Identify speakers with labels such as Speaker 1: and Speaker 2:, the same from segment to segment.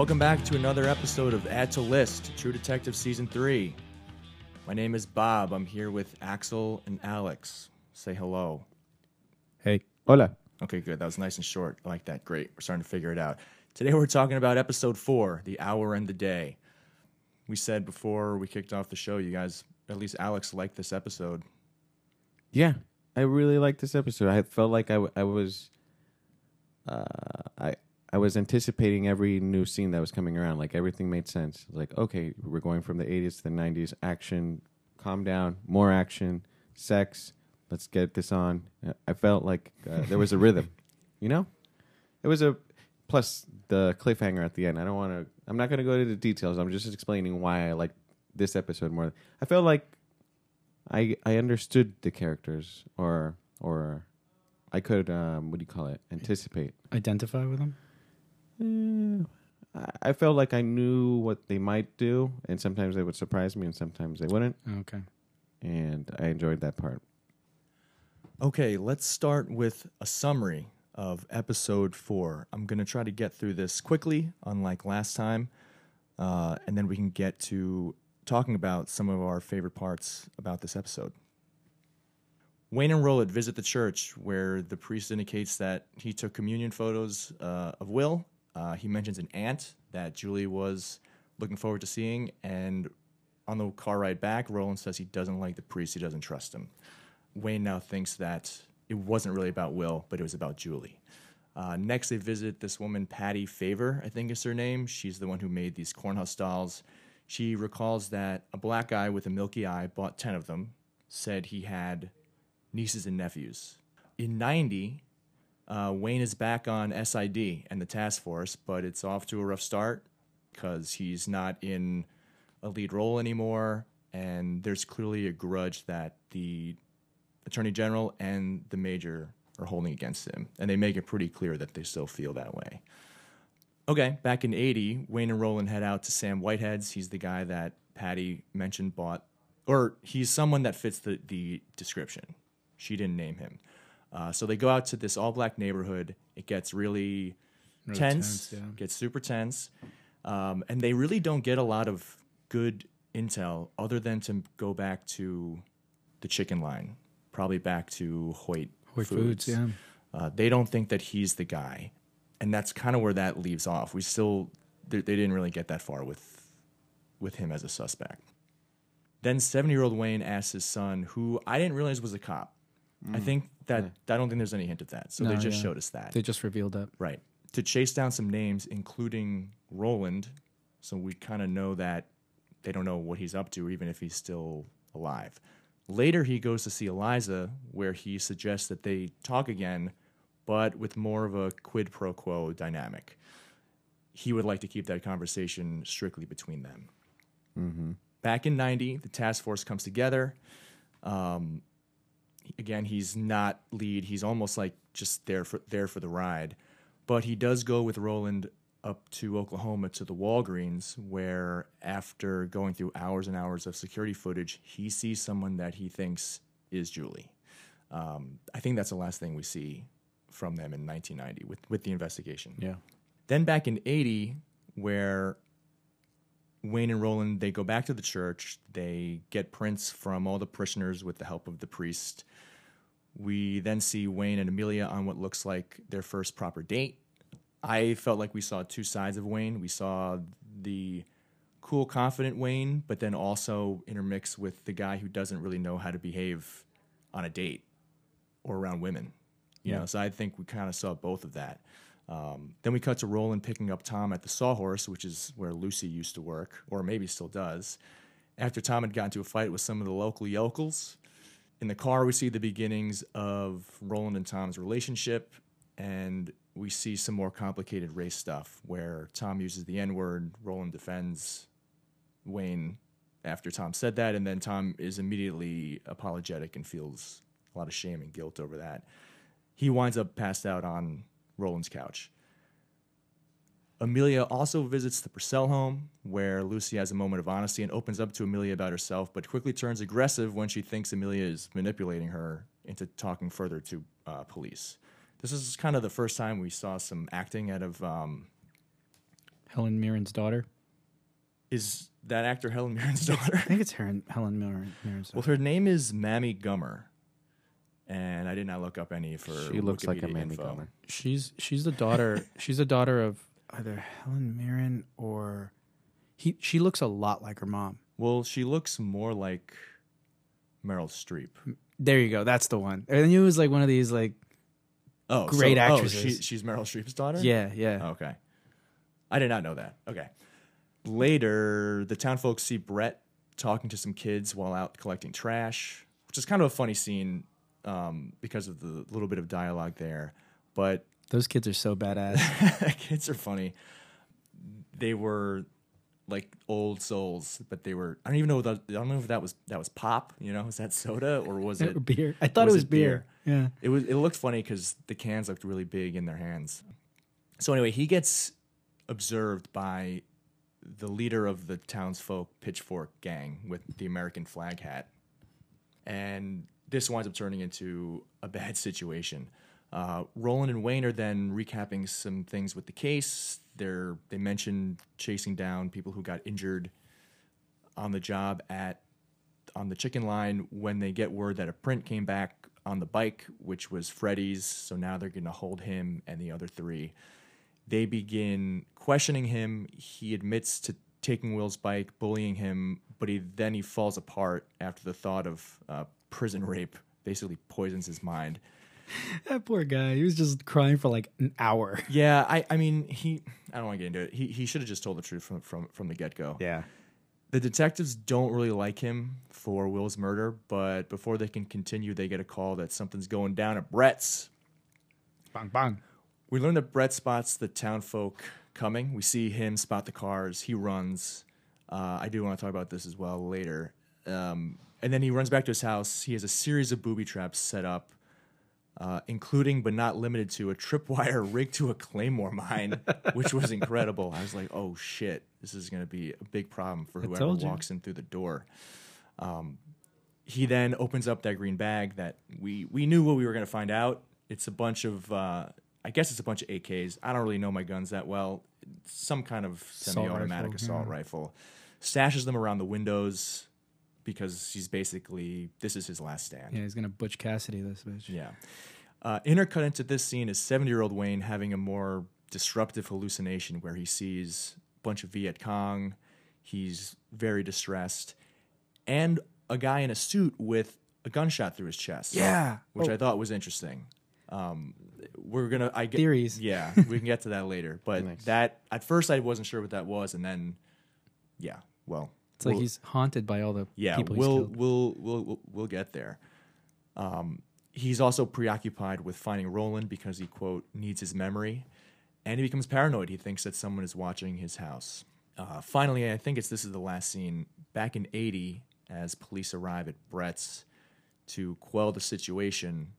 Speaker 1: Welcome back to another episode of Add to List, True Detective Season 3. My name is Bob. I'm here with Axel and Alex. Say hello.
Speaker 2: Hey. Hola.
Speaker 1: Okay, good. That was nice and short. I like that. Great. We're starting to figure it out. Today we're talking about episode 4, The Hour and the Day. We said before we kicked off the show, you guys, at least Alex, liked this episode.
Speaker 2: Yeah, I really liked this episode. I felt like I, w- I was, uh, I I was anticipating every new scene that was coming around. Like everything made sense. Like okay, we're going from the '80s to the '90s. Action, calm down, more action, sex. Let's get this on. I felt like uh, there was a rhythm. You know, it was a plus the cliffhanger at the end. I don't want to. I'm not going to go into the details. I'm just explaining why I like this episode more. I felt like I I understood the characters, or or I could um, what do you call it? Anticipate.
Speaker 3: Identify with them.
Speaker 2: Eh, I- I felt like I knew what they might do, and sometimes they would surprise me, and sometimes they wouldn't,
Speaker 3: Okay.
Speaker 2: and I enjoyed that part.
Speaker 1: Okay, let's start with a summary of episode four. I'm going to try to get through this quickly, unlike last time, uh, and then we can get to talking about some of our favorite parts about this episode. Wayne and Roland visit the church where the priest indicates that he took communion photos uh, of Will. Uh, he mentions an aunt that Julie was looking forward to seeing, and on the car ride back, Roland says he doesn't like the priest, he doesn't trust him. Wayne now thinks that it wasn't really about Will, but it was about Julie. Uh, next, they visit this woman, Patty Favor, I think is her name. She's the one who made these corn husk dolls. She recalls that a black guy with a milky eye bought 10 of them, said he had nieces and nephews. In 90, uh, Wayne is back on SID and the task force, but it's off to a rough start because he's not in a lead role anymore, and there's clearly a grudge that the attorney general and the major are holding against him, and they make it pretty clear that they still feel that way. Okay, back in 80, Wayne and Roland head out to Sam Whitehead's. He's the guy that Patty mentioned bought, or he's someone that fits the, the description. She didn't name him. Uh, so they go out to this all black neighborhood. It gets really,
Speaker 3: Really
Speaker 1: tense,
Speaker 3: tense, yeah.
Speaker 1: gets super tense. Um, and they really don't get a lot of good intel other than to go back to the chicken line, probably back to Hoyt,
Speaker 3: Hoyt Foods, yeah.
Speaker 1: Uh, they don't think that he's the guy, and that's kind of where that leaves off. We still they, they didn't really get that far with with him as a suspect. Then seventy year old Wayne asks his son, who I didn't realize was a cop. I think that I don't think there's any hint of that, so they just
Speaker 3: yeah.
Speaker 1: showed us that.
Speaker 3: They just revealed that.
Speaker 1: Right. To chase down some names, including Roland, so we kind of know that they don't know what he's up to, even if he's still alive. Later, he goes to see Eliza, where he suggests that they talk again, but with more of a quid pro quo dynamic. He would like to keep that conversation strictly between them. Back in 90, the task force comes together. Um, again, he's not lead. He's almost like just there for there for the ride. But he does go with Roland up to Oklahoma to the Walgreens, where after going through hours and hours of security footage, he sees someone that he thinks is Julie. Um, I think that's the last thing we see from them in 1990 with, with the investigation.
Speaker 3: Yeah.
Speaker 1: Then back in 80, where Wayne and Roland they go back to the church, they get prints from all the parishioners with the help of the priest. We then see Wayne and Amelia on what looks like their first proper date. I felt like we saw two sides of Wayne. We saw the cool, confident Wayne, but then also intermixed with the guy who doesn't really know how to behave on a date or around women. You know, so I think we kind of saw both of that. Um, then we cut to Roland picking up Tom at the Sawhorse, which is where Lucy used to work, or maybe still does. After Tom had gotten into a fight with some of the local yokels, in the car we see the beginnings of Roland and Tom's relationship, and we see some more complicated race stuff where Tom uses the N word, Roland defends Wayne after Tom said that, and then Tom is immediately apologetic and feels a lot of shame and guilt over that. He winds up passed out on Roland's couch. Amelia also visits the Purcell home, where Lucy has a moment of honesty and opens up to Amelia about herself, but quickly turns aggressive when she thinks Amelia is manipulating her into talking further to uh, police. This is kind of the first time we saw some acting out of um,
Speaker 3: Helen Mirren's daughter.
Speaker 1: Is that actor Helen Mirren's daughter?
Speaker 3: I think it's Helen, Helen Mirren, Mirren's
Speaker 1: Well, her name is Mamie Gummer, and I did not look up any for.
Speaker 2: She looks like a
Speaker 1: Wikipedia
Speaker 2: mammy
Speaker 1: info.
Speaker 2: gummer.
Speaker 3: She's she's the daughter. she's the daughter of either Helen Mirren or he. She looks a lot like her mom.
Speaker 1: Well, she looks more like Meryl Streep.
Speaker 3: There you go. That's the one. I knew it was like one of these like
Speaker 1: Oh,
Speaker 3: Great
Speaker 1: so, oh,
Speaker 3: actresses.
Speaker 1: she, she's Meryl Streep's daughter.
Speaker 3: yeah yeah.
Speaker 1: Okay. I did not know that. Okay. Later, the town folks see Brett talking to some kids while out collecting trash, which is kind of a funny scene um, because of the little bit of dialogue there. But
Speaker 3: Those kids are so badass.
Speaker 1: kids are funny. They were like old souls, but they were. I don't even know. That, I don't know if that was that was pop. You know, was that soda or was it?
Speaker 3: beer. I thought it was
Speaker 1: it
Speaker 3: beer. Yeah.
Speaker 1: It was. It looked funny because the cans looked really big in their hands. So anyway, he gets observed by the leader of the townsfolk pitchfork gang with the American flag hat, and this winds up turning into a bad situation. Uh, Roland and Wayne are then recapping some things with the case. They're they mention chasing down people who got injured on the job at on the chicken line when they get word that a print came back on the bike, which was Freddy's. So now they're going to hold him and the other three. They begin questioning him. He admits to taking Will's bike, bullying him, but he then he falls apart after the thought of uh, prison rape basically poisons his mind.
Speaker 3: That poor guy. He was just crying for like an hour.
Speaker 1: Yeah, I, I mean, he. I don't want to get into it. He, he should have just told the truth from from from the get go.
Speaker 3: Yeah.
Speaker 1: The detectives don't really like him for Will's murder, but before they can continue, they get a call that something's going down at Brett's.
Speaker 3: Bang bang.
Speaker 1: We learn that Brett spots the town folk coming. We see him spot the cars. He runs. Uh, I do want to talk about this as well later. Um, and then he runs back to his house. He has a series of booby traps set up, uh, including but not limited to a tripwire rigged to a claymore mine, which was incredible. I was like, "Oh shit, this is going to be a big problem for whoever walks in through the door." Um, he then opens up that green bag that we we knew what we were going to find out. It's a bunch of uh, I guess it's a bunch of AKs. I don't really know my guns that well. Some kind of semi-automatic
Speaker 3: rifle,
Speaker 1: assault
Speaker 3: yeah.
Speaker 1: rifle. Stashes them around the windows because he's basically this is his last stand.
Speaker 3: Yeah, he's gonna Butch Cassidy this bitch.
Speaker 1: Yeah. Uh, intercut into this scene is 70 year old Wayne having a more disruptive hallucination where he sees a bunch of Viet Cong. He's very distressed. And a guy in a suit with a gunshot through his chest.
Speaker 3: Yeah.
Speaker 1: Which
Speaker 3: Oh.
Speaker 1: I thought was interesting. Um, we're going to, I get
Speaker 3: Theories.
Speaker 1: Yeah, we can get to that later. But
Speaker 2: Nice.
Speaker 1: that, at first, I wasn't sure what that was. And then, yeah, well.
Speaker 3: It's like
Speaker 1: we'll-
Speaker 3: he's haunted by all the
Speaker 1: yeah,
Speaker 3: people
Speaker 1: we'll, we'll we'll we'll we'll get there. Um, he's also preoccupied with finding Roland because he quote needs his memory, and he becomes paranoid. He thinks that someone is watching his house. Uh, finally, I think it's this is the last scene. Back in '80, as police arrive at Brett's to quell the situation.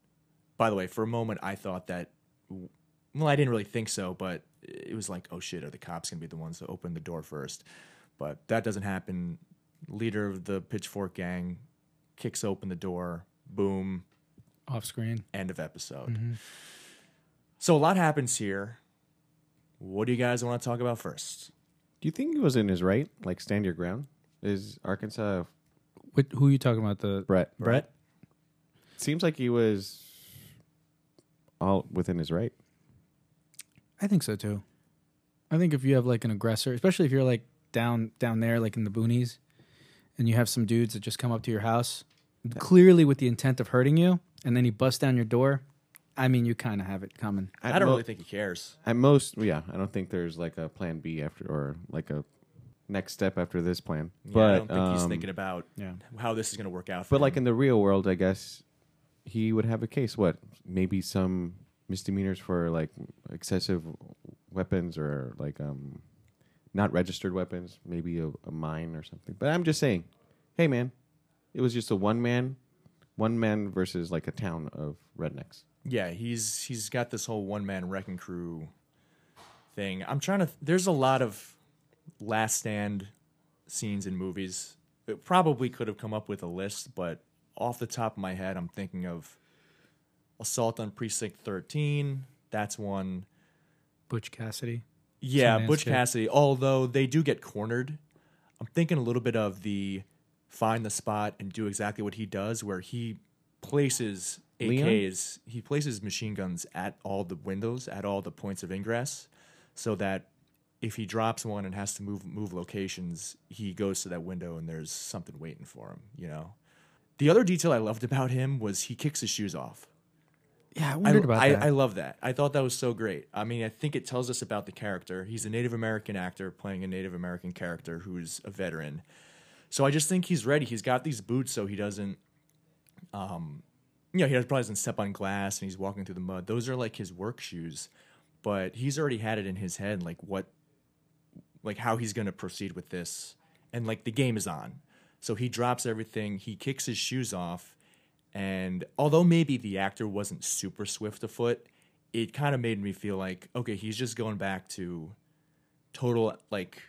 Speaker 1: By the way, for a moment, I thought that. Well, I didn't really think so, but it was like, oh shit, are the cops gonna be the ones to open the door first? But that doesn't happen. Leader of the Pitchfork Gang kicks open the door. Boom.
Speaker 3: off screen.
Speaker 1: End of episode.
Speaker 3: Mm-hmm.
Speaker 1: So a lot happens here. What do you guys want to talk about first?
Speaker 2: Do you think he was in his right? Like stand your ground? Is Arkansas
Speaker 3: What, who are you talking about? The
Speaker 2: Brett?
Speaker 3: Brett?
Speaker 2: Seems like he was all within his right.
Speaker 3: I think so too. I think if you have like an aggressor, especially if you're like down down there, like in the boonies, and you have some dudes that just come up to your house, clearly with the intent of hurting you, and then he busts down your door. I mean, you kind of have it coming.
Speaker 1: I don't
Speaker 2: mo-
Speaker 1: really think he cares.
Speaker 2: At most, yeah, I don't think there's like a plan B after or like a next step after this plan.
Speaker 1: Yeah,
Speaker 2: but
Speaker 1: I don't think he's
Speaker 2: um,
Speaker 1: thinking about
Speaker 3: Yeah.
Speaker 1: how this is going to work out. For
Speaker 2: But like in the real world, I guess he would have a case. What maybe some misdemeanors for like excessive weapons or like um not registered weapons, maybe a, a mine or something. But I'm just saying, hey man, it was just a one man, one man versus like a town of rednecks.
Speaker 1: yeah, he's he's got this whole one man wrecking crew thing. I'm trying to. There's a lot of last stand scenes in movies. It probably could have come up with a list, but off the top of my head, I'm thinking of Assault on Precinct 13. That's one.
Speaker 3: Butch Cassidy.
Speaker 1: Yeah, Butch
Speaker 3: kid.
Speaker 1: Cassidy. Although they do get cornered, I'm thinking a little bit of the find the spot and do exactly what he does, where he places
Speaker 2: Leon?
Speaker 1: AKs, he places machine guns at all the windows, at all the points of ingress, so that if he drops one and has to move move locations, he goes to that window and there's something waiting for him. You know. The other detail I loved about him was he kicks his shoes off.
Speaker 3: Yeah, I
Speaker 1: I,
Speaker 3: about
Speaker 1: I,
Speaker 3: that.
Speaker 1: I love that. I thought that was so great. I mean, I think it tells us about the character. He's a Native American actor playing a Native American character who's a veteran. So I just think he's ready. He's got these boots so he doesn't, um, you know, he probably doesn't step on glass and he's walking through the mud. Those are like his work shoes, but he's already had it in his head, like what, like how he's going to proceed with this. And like the game is on. So he drops everything, he kicks his shoes off, and although maybe the actor wasn't super swift of foot, it kind of made me feel like, okay, he's just going back to total like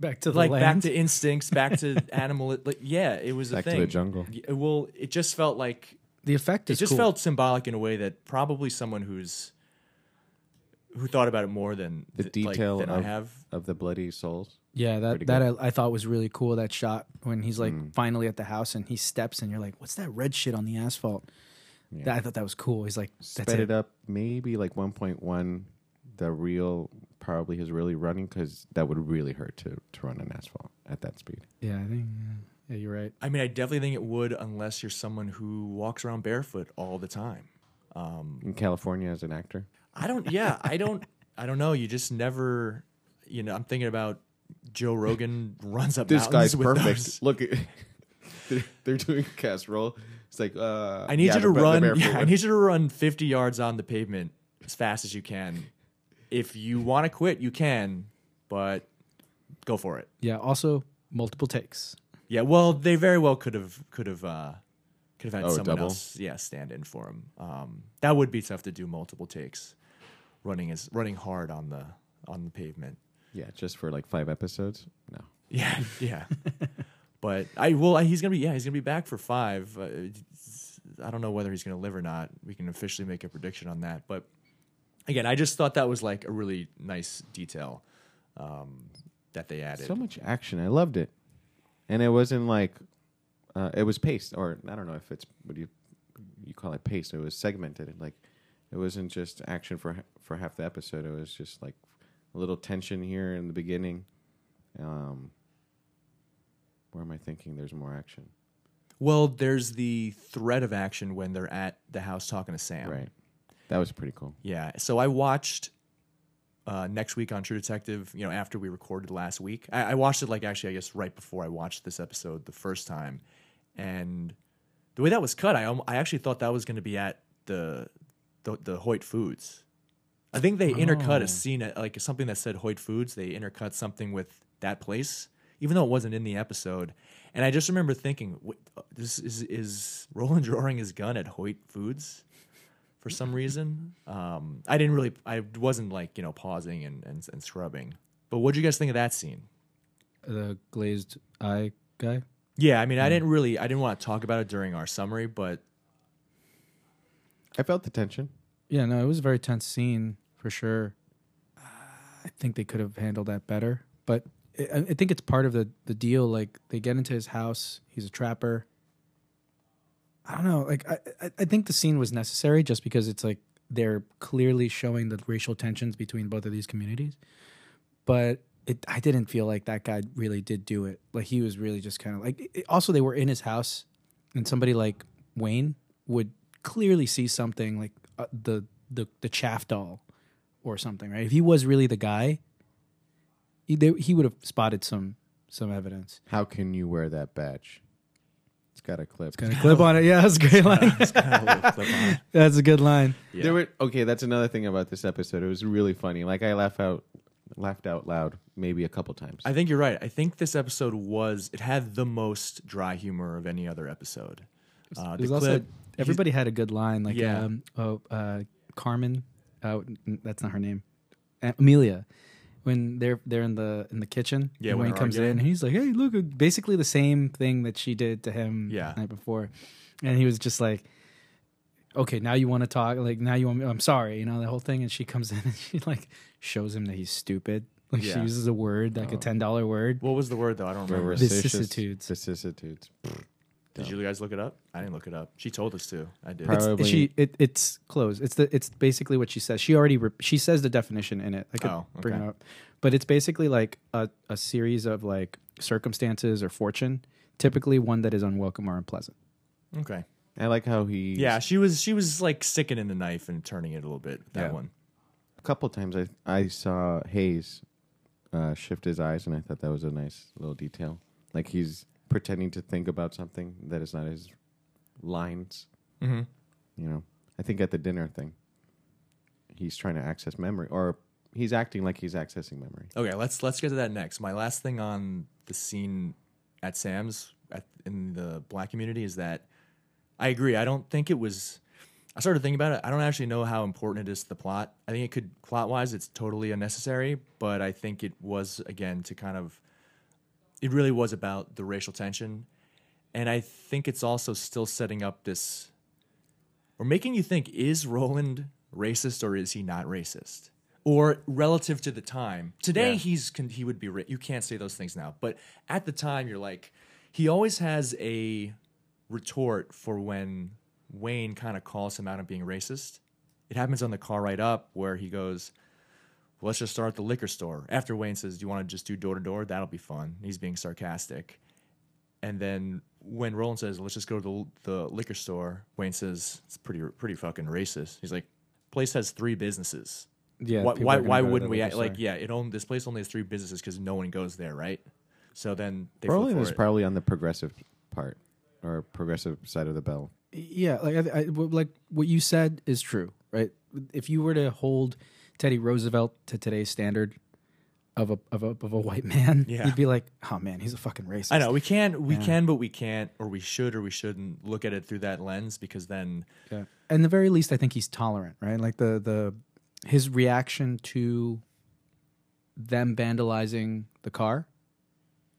Speaker 3: back to the
Speaker 1: like back to instincts, back to animal like yeah, it was
Speaker 2: Back
Speaker 1: a
Speaker 2: to
Speaker 1: thing.
Speaker 2: the jungle.
Speaker 1: Well, it just felt like
Speaker 3: the effect
Speaker 1: it
Speaker 3: is
Speaker 1: just
Speaker 3: cool.
Speaker 1: felt symbolic in a way that probably someone who's who thought about it more than
Speaker 2: The
Speaker 1: th- like,
Speaker 2: detail
Speaker 1: than I
Speaker 2: of-
Speaker 1: have.
Speaker 2: Of the bloody souls.
Speaker 3: Yeah,
Speaker 2: Pretty
Speaker 3: that that. I, I thought was really cool. That shot when he's like
Speaker 2: Mm.
Speaker 3: finally at the house and he steps and you're like, "What's that red shit on the asphalt?" That, I thought that was cool. He's like, "That's
Speaker 2: Sped
Speaker 3: it."
Speaker 2: it up maybe like 1.1. The real probably is really running because that would really hurt to, to run on asphalt at that speed.
Speaker 3: Yeah, I think. Yeah, yeah you're right.
Speaker 1: I mean, I definitely think it would unless you're someone who walks around barefoot all the time.
Speaker 2: Um, In California as an actor.
Speaker 1: I don't. Yeah, I don't. I don't know. You just never. You know, I'm thinking about Joe Rogan runs up
Speaker 2: This
Speaker 1: mountains
Speaker 2: guy's
Speaker 1: with
Speaker 2: perfect.
Speaker 1: those-
Speaker 2: Look, at, they're, they're doing a casserole. It's like, uh,
Speaker 1: I need
Speaker 2: yeah,
Speaker 1: you to
Speaker 2: the- the
Speaker 1: run.
Speaker 2: barefoot
Speaker 1: Yeah, I
Speaker 2: one.
Speaker 1: need you to run 50 yards on the pavement as fast as you can. If you want to quit, you can, but go for it.
Speaker 3: Yeah. Also, multiple takes.
Speaker 1: Yeah. Well, they very well could have could have uh, could have had
Speaker 2: Oh,
Speaker 1: someone
Speaker 2: double?
Speaker 1: else, yeah, stand in for him. Um, that would be tough to do multiple takes, running is running hard on the on the pavement.
Speaker 2: Yeah, just for like five episodes. No.
Speaker 1: Yeah, yeah. but I will. He's gonna be. Yeah, he's gonna be back for five. Uh, I don't know whether he's gonna live or not. We can officially make a prediction on that. But again, I just thought that was like a really nice detail um, that they added.
Speaker 2: So much action. I loved it, and it wasn't like uh, it was paced, or I don't know if it's what do you you call it paced. It was segmented. Like it wasn't just action for for half the episode. It was just like a little tension here in the beginning. Um, where am I thinking? There's more action,
Speaker 1: well, there's the threat of action when they're at the house talking to Sam.
Speaker 2: right? That was pretty cool.
Speaker 1: Yeah. So I watched uh, next week on True Detective. You know, after we recorded last week, I, I watched it like actually, I guess right before I watched this episode the first time, and the way that was cut, I I actually thought that was going to be at the, the the Hoyt Foods. I think they intercut
Speaker 3: Oh.
Speaker 1: a scene at like something that said Hoyt Foods. They intercut something with that place, even though it wasn't in the episode. And I just remember thinking, this is is Roland drawing his gun at Hoyt Foods for some reason. Um, I didn't really, I wasn't like you know pausing and and, and scrubbing. But what do you guys think of that scene?
Speaker 3: The glazed eye guy.
Speaker 1: Yeah, I mean, I didn't really, I didn't want to talk about it during our summary, but
Speaker 2: I felt the tension.
Speaker 3: Yeah, no, it was a very tense scene for sure. Uh, I think they could have handled that better, but I, I think it's part of the the deal. Like they get into his house, he's a trapper. I don't know. Like I, I- I think the scene was necessary just because it's like they're clearly showing the racial tensions between both of these communities. But it, I didn't feel like that guy really did do it. Like he was really just kind of like. it- also, they were in his house, and somebody like Wayne would clearly see something like uh, the the the chaff doll or something, right? If he was really the guy, he, they, he would have spotted some some evidence.
Speaker 2: How can you wear that badge? It's got a clip.
Speaker 3: It's Got a clip on it. Yeah, that's a great line.
Speaker 1: it's kind of a clip on.
Speaker 3: that's a good line.
Speaker 1: Yeah.
Speaker 2: There were okay. That's another thing about this episode. It was really funny. Like I laugh out, laughed out loud maybe a couple times.
Speaker 1: I think you're right. I think this episode was it had the most dry humor of any other episode. Uh,
Speaker 3: There's
Speaker 1: the
Speaker 3: also
Speaker 1: clip,
Speaker 3: everybody had a good line. Like
Speaker 1: Yeah.
Speaker 3: um, oh, uh, Carmen, uh, that's not her name. A- Amelia. When they're they're in the in the kitchen,
Speaker 1: Yeah,
Speaker 3: and
Speaker 1: when
Speaker 3: Wayne
Speaker 1: they're
Speaker 3: comes in,
Speaker 1: arguing.
Speaker 3: and he's like, "Hey, look!" Basically the same thing that she did to him
Speaker 1: Yeah.
Speaker 3: the night before, and he was just like, "Okay, now you want to talk? Like now you want? Me, I'm sorry, you know the whole thing." And she comes in and she like shows him that he's stupid, Like she uses a word like a
Speaker 2: Oh.
Speaker 3: ten dollar word.
Speaker 1: What was the word though? I don't remember.
Speaker 3: This-
Speaker 2: Vicissitudes.
Speaker 3: Vicissitudes.
Speaker 2: Vicissitudes.
Speaker 1: Did you guys look it up? I didn't look it up. She told us to. I did.
Speaker 2: Probably-
Speaker 3: It's, she it, it's closed. It's the it's basically what she says. She already re- she says the definition in it. I could
Speaker 1: Oh,
Speaker 3: bring
Speaker 1: okay.
Speaker 3: it up, but it's basically like a, a series of like circumstances or fortune, typically one that is unwelcome or unpleasant.
Speaker 1: Okay.
Speaker 2: I like how he.
Speaker 1: Yeah, she was she was like sticking in the knife and turning it a little bit. That
Speaker 3: Yeah.
Speaker 1: one.
Speaker 2: A couple times I I saw Hays uh, shift his eyes, and I thought that was a nice little detail. Like he's pretending to think about something that is not his lines.
Speaker 1: Mm-hmm.
Speaker 2: You know, I think at the dinner thing, he's trying to access memory, or he's acting like he's accessing memory.
Speaker 1: Okay, let's let's get to that next. My last thing on the scene at Sam's at, in the black community is that I agree. I don't think it was. I started thinking about it. I don't actually know how important it is to the plot. I think it could plot wise, it's totally unnecessary. But I think it was again to kind of. It really was about the racial tension, and I think it's also still setting up this, or making you think: Is Roland racist or is he not racist? or relative to the time. Today
Speaker 2: Yeah.
Speaker 1: he's he would be you can't say those things now, but at the time you're like he always has a retort for when Wayne kind of calls him out on being racist. It happens on the car ride up where he goes, well, "Let's just start at the liquor store." After Wayne says, "Do you want to just do door to door? That'll be fun." He's being sarcastic. And then when Roland says, "Let's just go to the, the liquor store," Wayne says, "It's pretty pretty fucking racist." He's like, "Place has three businesses."
Speaker 3: Yeah.
Speaker 1: why why, why wouldn't we
Speaker 3: liquor
Speaker 1: like yeah it own this place only has three businesses because no one goes there right so then they flip
Speaker 2: Roland
Speaker 1: for
Speaker 2: is
Speaker 1: it.
Speaker 2: probably on the progressive part or progressive side of the bell.
Speaker 3: Yeah, like I, I, w- like what you said is true, right? If you were to hold Teddy Roosevelt to today's standard of a of a, of a white man,
Speaker 1: Yeah.
Speaker 3: you'd be like, "Oh man, he's a fucking racist."
Speaker 1: I know we can we
Speaker 3: Yeah.
Speaker 1: can but we can't or we should or we shouldn't look at it through that lens because then
Speaker 3: Yeah. And the very least, I think he's tolerant, right? Like the the his reaction to them vandalizing the car.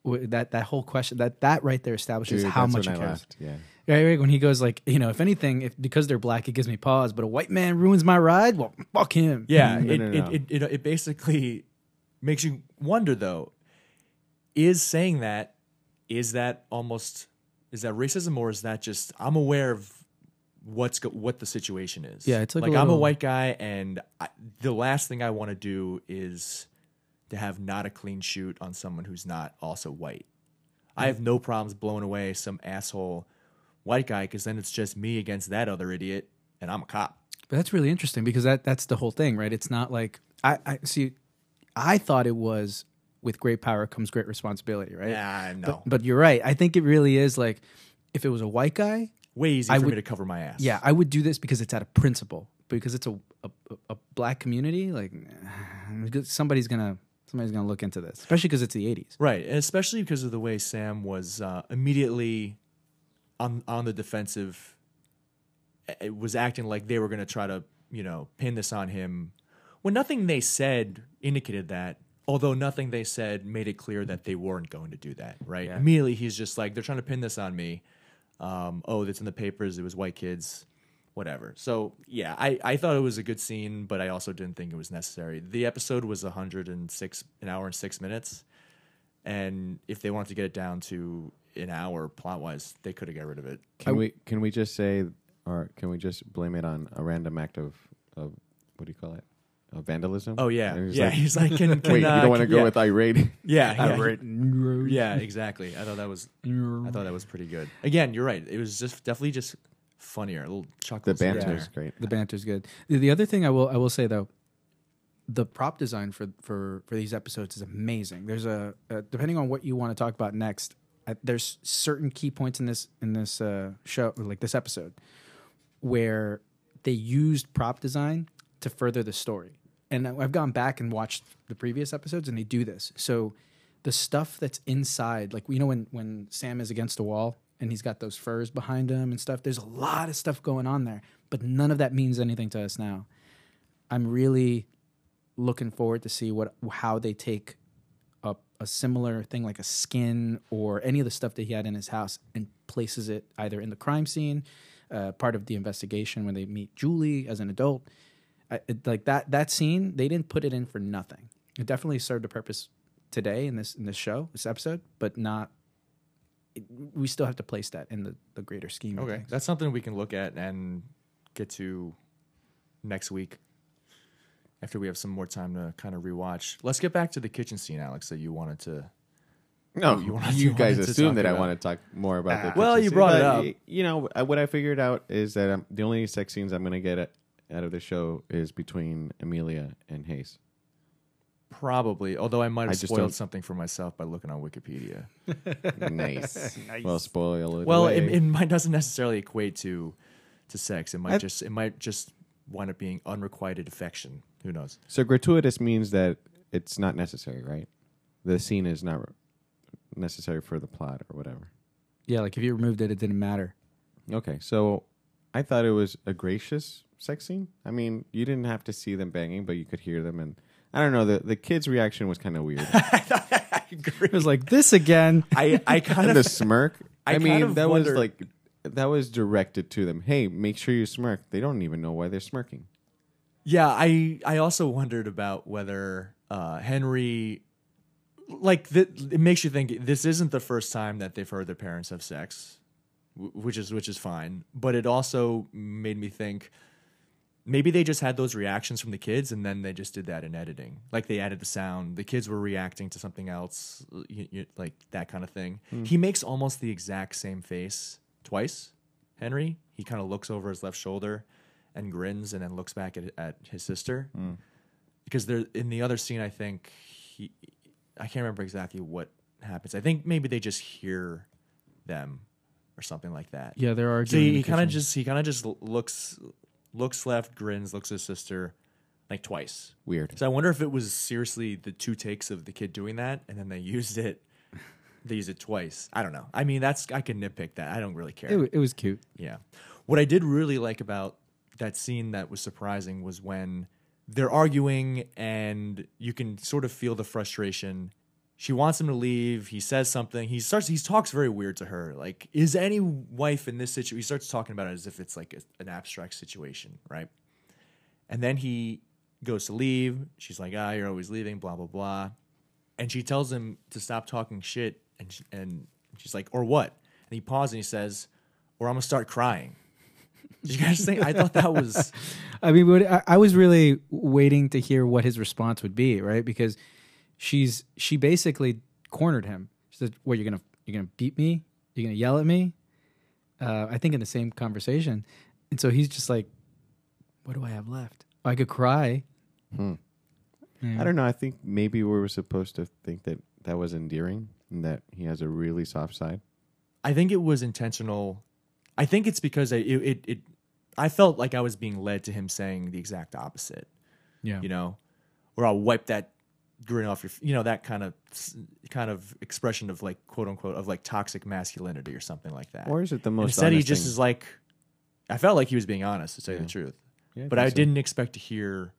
Speaker 3: That that whole question that that right there establishes
Speaker 2: Dude,
Speaker 3: how
Speaker 2: that's
Speaker 3: much he
Speaker 2: when I
Speaker 3: cares.
Speaker 2: laughed. Yeah.
Speaker 3: Right, right, when he goes like, you know, if anything, if because they're black, it gives me pause. But a white man ruins my ride. Well, fuck him.
Speaker 1: yeah mm-hmm.
Speaker 2: No,
Speaker 1: it,
Speaker 2: no,
Speaker 1: it,
Speaker 2: no.
Speaker 1: It, it it basically makes you wonder though is saying that is that almost is that racism or is that just I'm aware of what's go, what the situation is
Speaker 3: Yeah, it's like a
Speaker 1: I'm a white guy and I, the last thing I want to do is to have not a clean shoot on someone who's not also white. I have no problems blowing away some asshole white guy because then it's just me against that other idiot, and I'm a cop.
Speaker 3: But that's really interesting because that that's the whole thing, right? It's not like I, I see. I thought it was with great power comes great responsibility, right?
Speaker 1: Yeah, no,
Speaker 3: But, but you're right. I think it really is like if it was a white guy,
Speaker 1: way easy
Speaker 3: I
Speaker 1: for me to cover my ass.
Speaker 3: yeah, I would do this because it's out of principle. Because it's a a, a black community, like somebody's gonna somebody's gonna look into this, especially because it's the '80s.
Speaker 1: right, and especially because of the way Sam was uh, immediately on on the defensive. It was acting like they were going to try to, you know, pin this on him, when nothing they said indicated that. Although nothing they said made it clear that they weren't going to do that. Right.
Speaker 3: Yeah.
Speaker 1: Immediately, he's just like, they're trying to pin this on me. Um, oh, that's in the papers. It was white kids. Whatever. So yeah, I, I thought it was a good scene, but I also didn't think it was necessary. The episode was 106 an hour and six minutes, and if they wanted to get it down to an hour plot wise, they could have got rid of it.
Speaker 2: Can
Speaker 3: I-
Speaker 2: we can we just say or can we just blame it on a random act of of what do you call it? Of vandalism?
Speaker 1: Oh yeah,
Speaker 2: he's
Speaker 1: yeah.
Speaker 2: like,
Speaker 1: he's like, can, can,
Speaker 2: Wait, you
Speaker 1: uh,
Speaker 2: don't want to go
Speaker 1: yeah.
Speaker 2: with irate?
Speaker 1: yeah, yeah,
Speaker 3: Outright
Speaker 1: yeah, exactly. I thought that was I thought that was pretty good. Again, you're right. It was just definitely just funnier, a little chocolate.
Speaker 2: The
Speaker 1: chuckles. here
Speaker 2: banter
Speaker 1: there.
Speaker 2: is great.
Speaker 3: The banter's good. The, the other thing I will I will say though, the prop design for for for these episodes is amazing. There's a uh, depending on what you want to talk about next. There's certain key points in this in this uh, show, like this episode, where they used prop design to further the story. And I've gone back and watched the previous episodes, and they do this. So the stuff that's inside, like you know, when when Sam is against the wall and he's got those furs behind him and stuff. There's a lot of stuff going on there, but none of that means anything to us now. I'm really looking forward to see what how they take a, a similar thing like a skin or any of the stuff that he had in his house and places it either in the crime scene, uh, part of the investigation when they meet Julie as an adult. I, it, like that that scene, they didn't put it in for nothing. it definitely served a purpose today in this in this show, this episode, but not. It, we still have to place that in the, the greater scheme.
Speaker 1: Okay, that's something we can look at and get to next week after we have some more time to kind of rewatch. Let's get back to the kitchen scene, Alex, that you wanted to.
Speaker 2: No,
Speaker 1: You
Speaker 2: you,
Speaker 1: wanted- you
Speaker 2: guys
Speaker 1: wanted
Speaker 2: assume
Speaker 1: talk
Speaker 2: that I
Speaker 1: about-
Speaker 2: want to talk more about the.
Speaker 1: Ah. Well,
Speaker 2: kitchen
Speaker 1: you
Speaker 2: scene,
Speaker 1: brought it up.
Speaker 2: y- You know, what I figured out is that um, the only sex scenes I'm going to get out of the show is between Amelia and Hays.
Speaker 1: Probably, although I might
Speaker 2: I
Speaker 1: have
Speaker 2: just
Speaker 1: spoiled something for myself by looking on Wikipedia.
Speaker 2: nice. Well, spoil it.
Speaker 1: Well,
Speaker 2: away.
Speaker 1: it, it might doesn't necessarily equate to to sex. It might
Speaker 2: I-
Speaker 1: just it might just wind up being unrequited affection. Who knows?
Speaker 2: so gratuitous means that it's not necessary, right? The scene is not necessary for the plot or whatever.
Speaker 3: Yeah, like if you removed it, it didn't matter.
Speaker 2: Okay, so I thought it was a gracious sex scene. I mean, you didn't have to see them banging, but you could hear them, and I don't know. the The kid's reaction was kind of weird.
Speaker 1: I agree.
Speaker 3: It was like this again.
Speaker 1: I I kind
Speaker 2: and the
Speaker 1: of
Speaker 2: smirk.
Speaker 1: I
Speaker 2: I, mean, that
Speaker 1: wonder-
Speaker 2: was like that was directed to them. Hey, make sure you smirk. They don't even know why they're smirking.
Speaker 1: Yeah, I I also wondered about whether uh, Henry, like, th- it makes you think this isn't the first time that they've heard their parents have sex, w- which is which is fine. But it also made me think maybe they just had those reactions from the kids, and then they just did that in editing. Like they added the sound, the kids were reacting to something else, y y like that kind of thing. He makes almost the exact same face twice. Henry, he kind of looks over his left shoulder and grins and then looks back at, at his sister. Hmm. Because there in the other scene i think he i can't remember exactly what happens. I think maybe they just hear them or something like that.
Speaker 3: Yeah, there are.
Speaker 1: so he, he kind of just he kind of just looks looks left grins looks at his sister like twice.
Speaker 2: Weird.
Speaker 1: so i wonder if it was seriously the two takes of the kid doing that and then they used it they used it twice. I don't know. I mean that's i can nitpick that. I don't really care.
Speaker 3: It, it was cute.
Speaker 1: yeah. What I did really like about that scene that was surprising was when they're arguing and you can sort of feel the frustration. She wants him to leave. He says something. He starts. He talks very weird to her. Like, is any wife in this situation? He starts talking about it as if it's like a, an abstract situation, right? And then he goes to leave. She's like, "Ah, you're always leaving." Blah blah blah. And she tells him to stop talking shit. And sh- and she's like, "Or what?" And he pauses and he says, "Or I'm gonna start crying." Did you guys think? I thought that was
Speaker 3: I mean, what, I, I was really waiting to hear what his response would be, right? Because she's she basically cornered him. She said, "What you're gonna you're gonna beat me? You're gonna yell at me?" Uh, I think in the same conversation, and so he's just like, "What do I have left? I could cry." Hmm.
Speaker 2: I don't know. I think maybe we were supposed to think that that was endearing and that he has a really soft side.
Speaker 1: I think it was intentional. I think it's because it, it, it I felt like I was being led to him saying the exact opposite.
Speaker 3: Yeah,
Speaker 1: You know, or I'll wipe that grin off your, you know, that kind of kind of expression of like quote unquote of like toxic masculinity or something like that.
Speaker 2: Or is it the most
Speaker 1: Instead, he just
Speaker 2: thing?
Speaker 1: is like, I felt like he was being honest to say the truth,
Speaker 2: Yeah,
Speaker 1: but I
Speaker 2: think so.
Speaker 1: didn't expect to hear.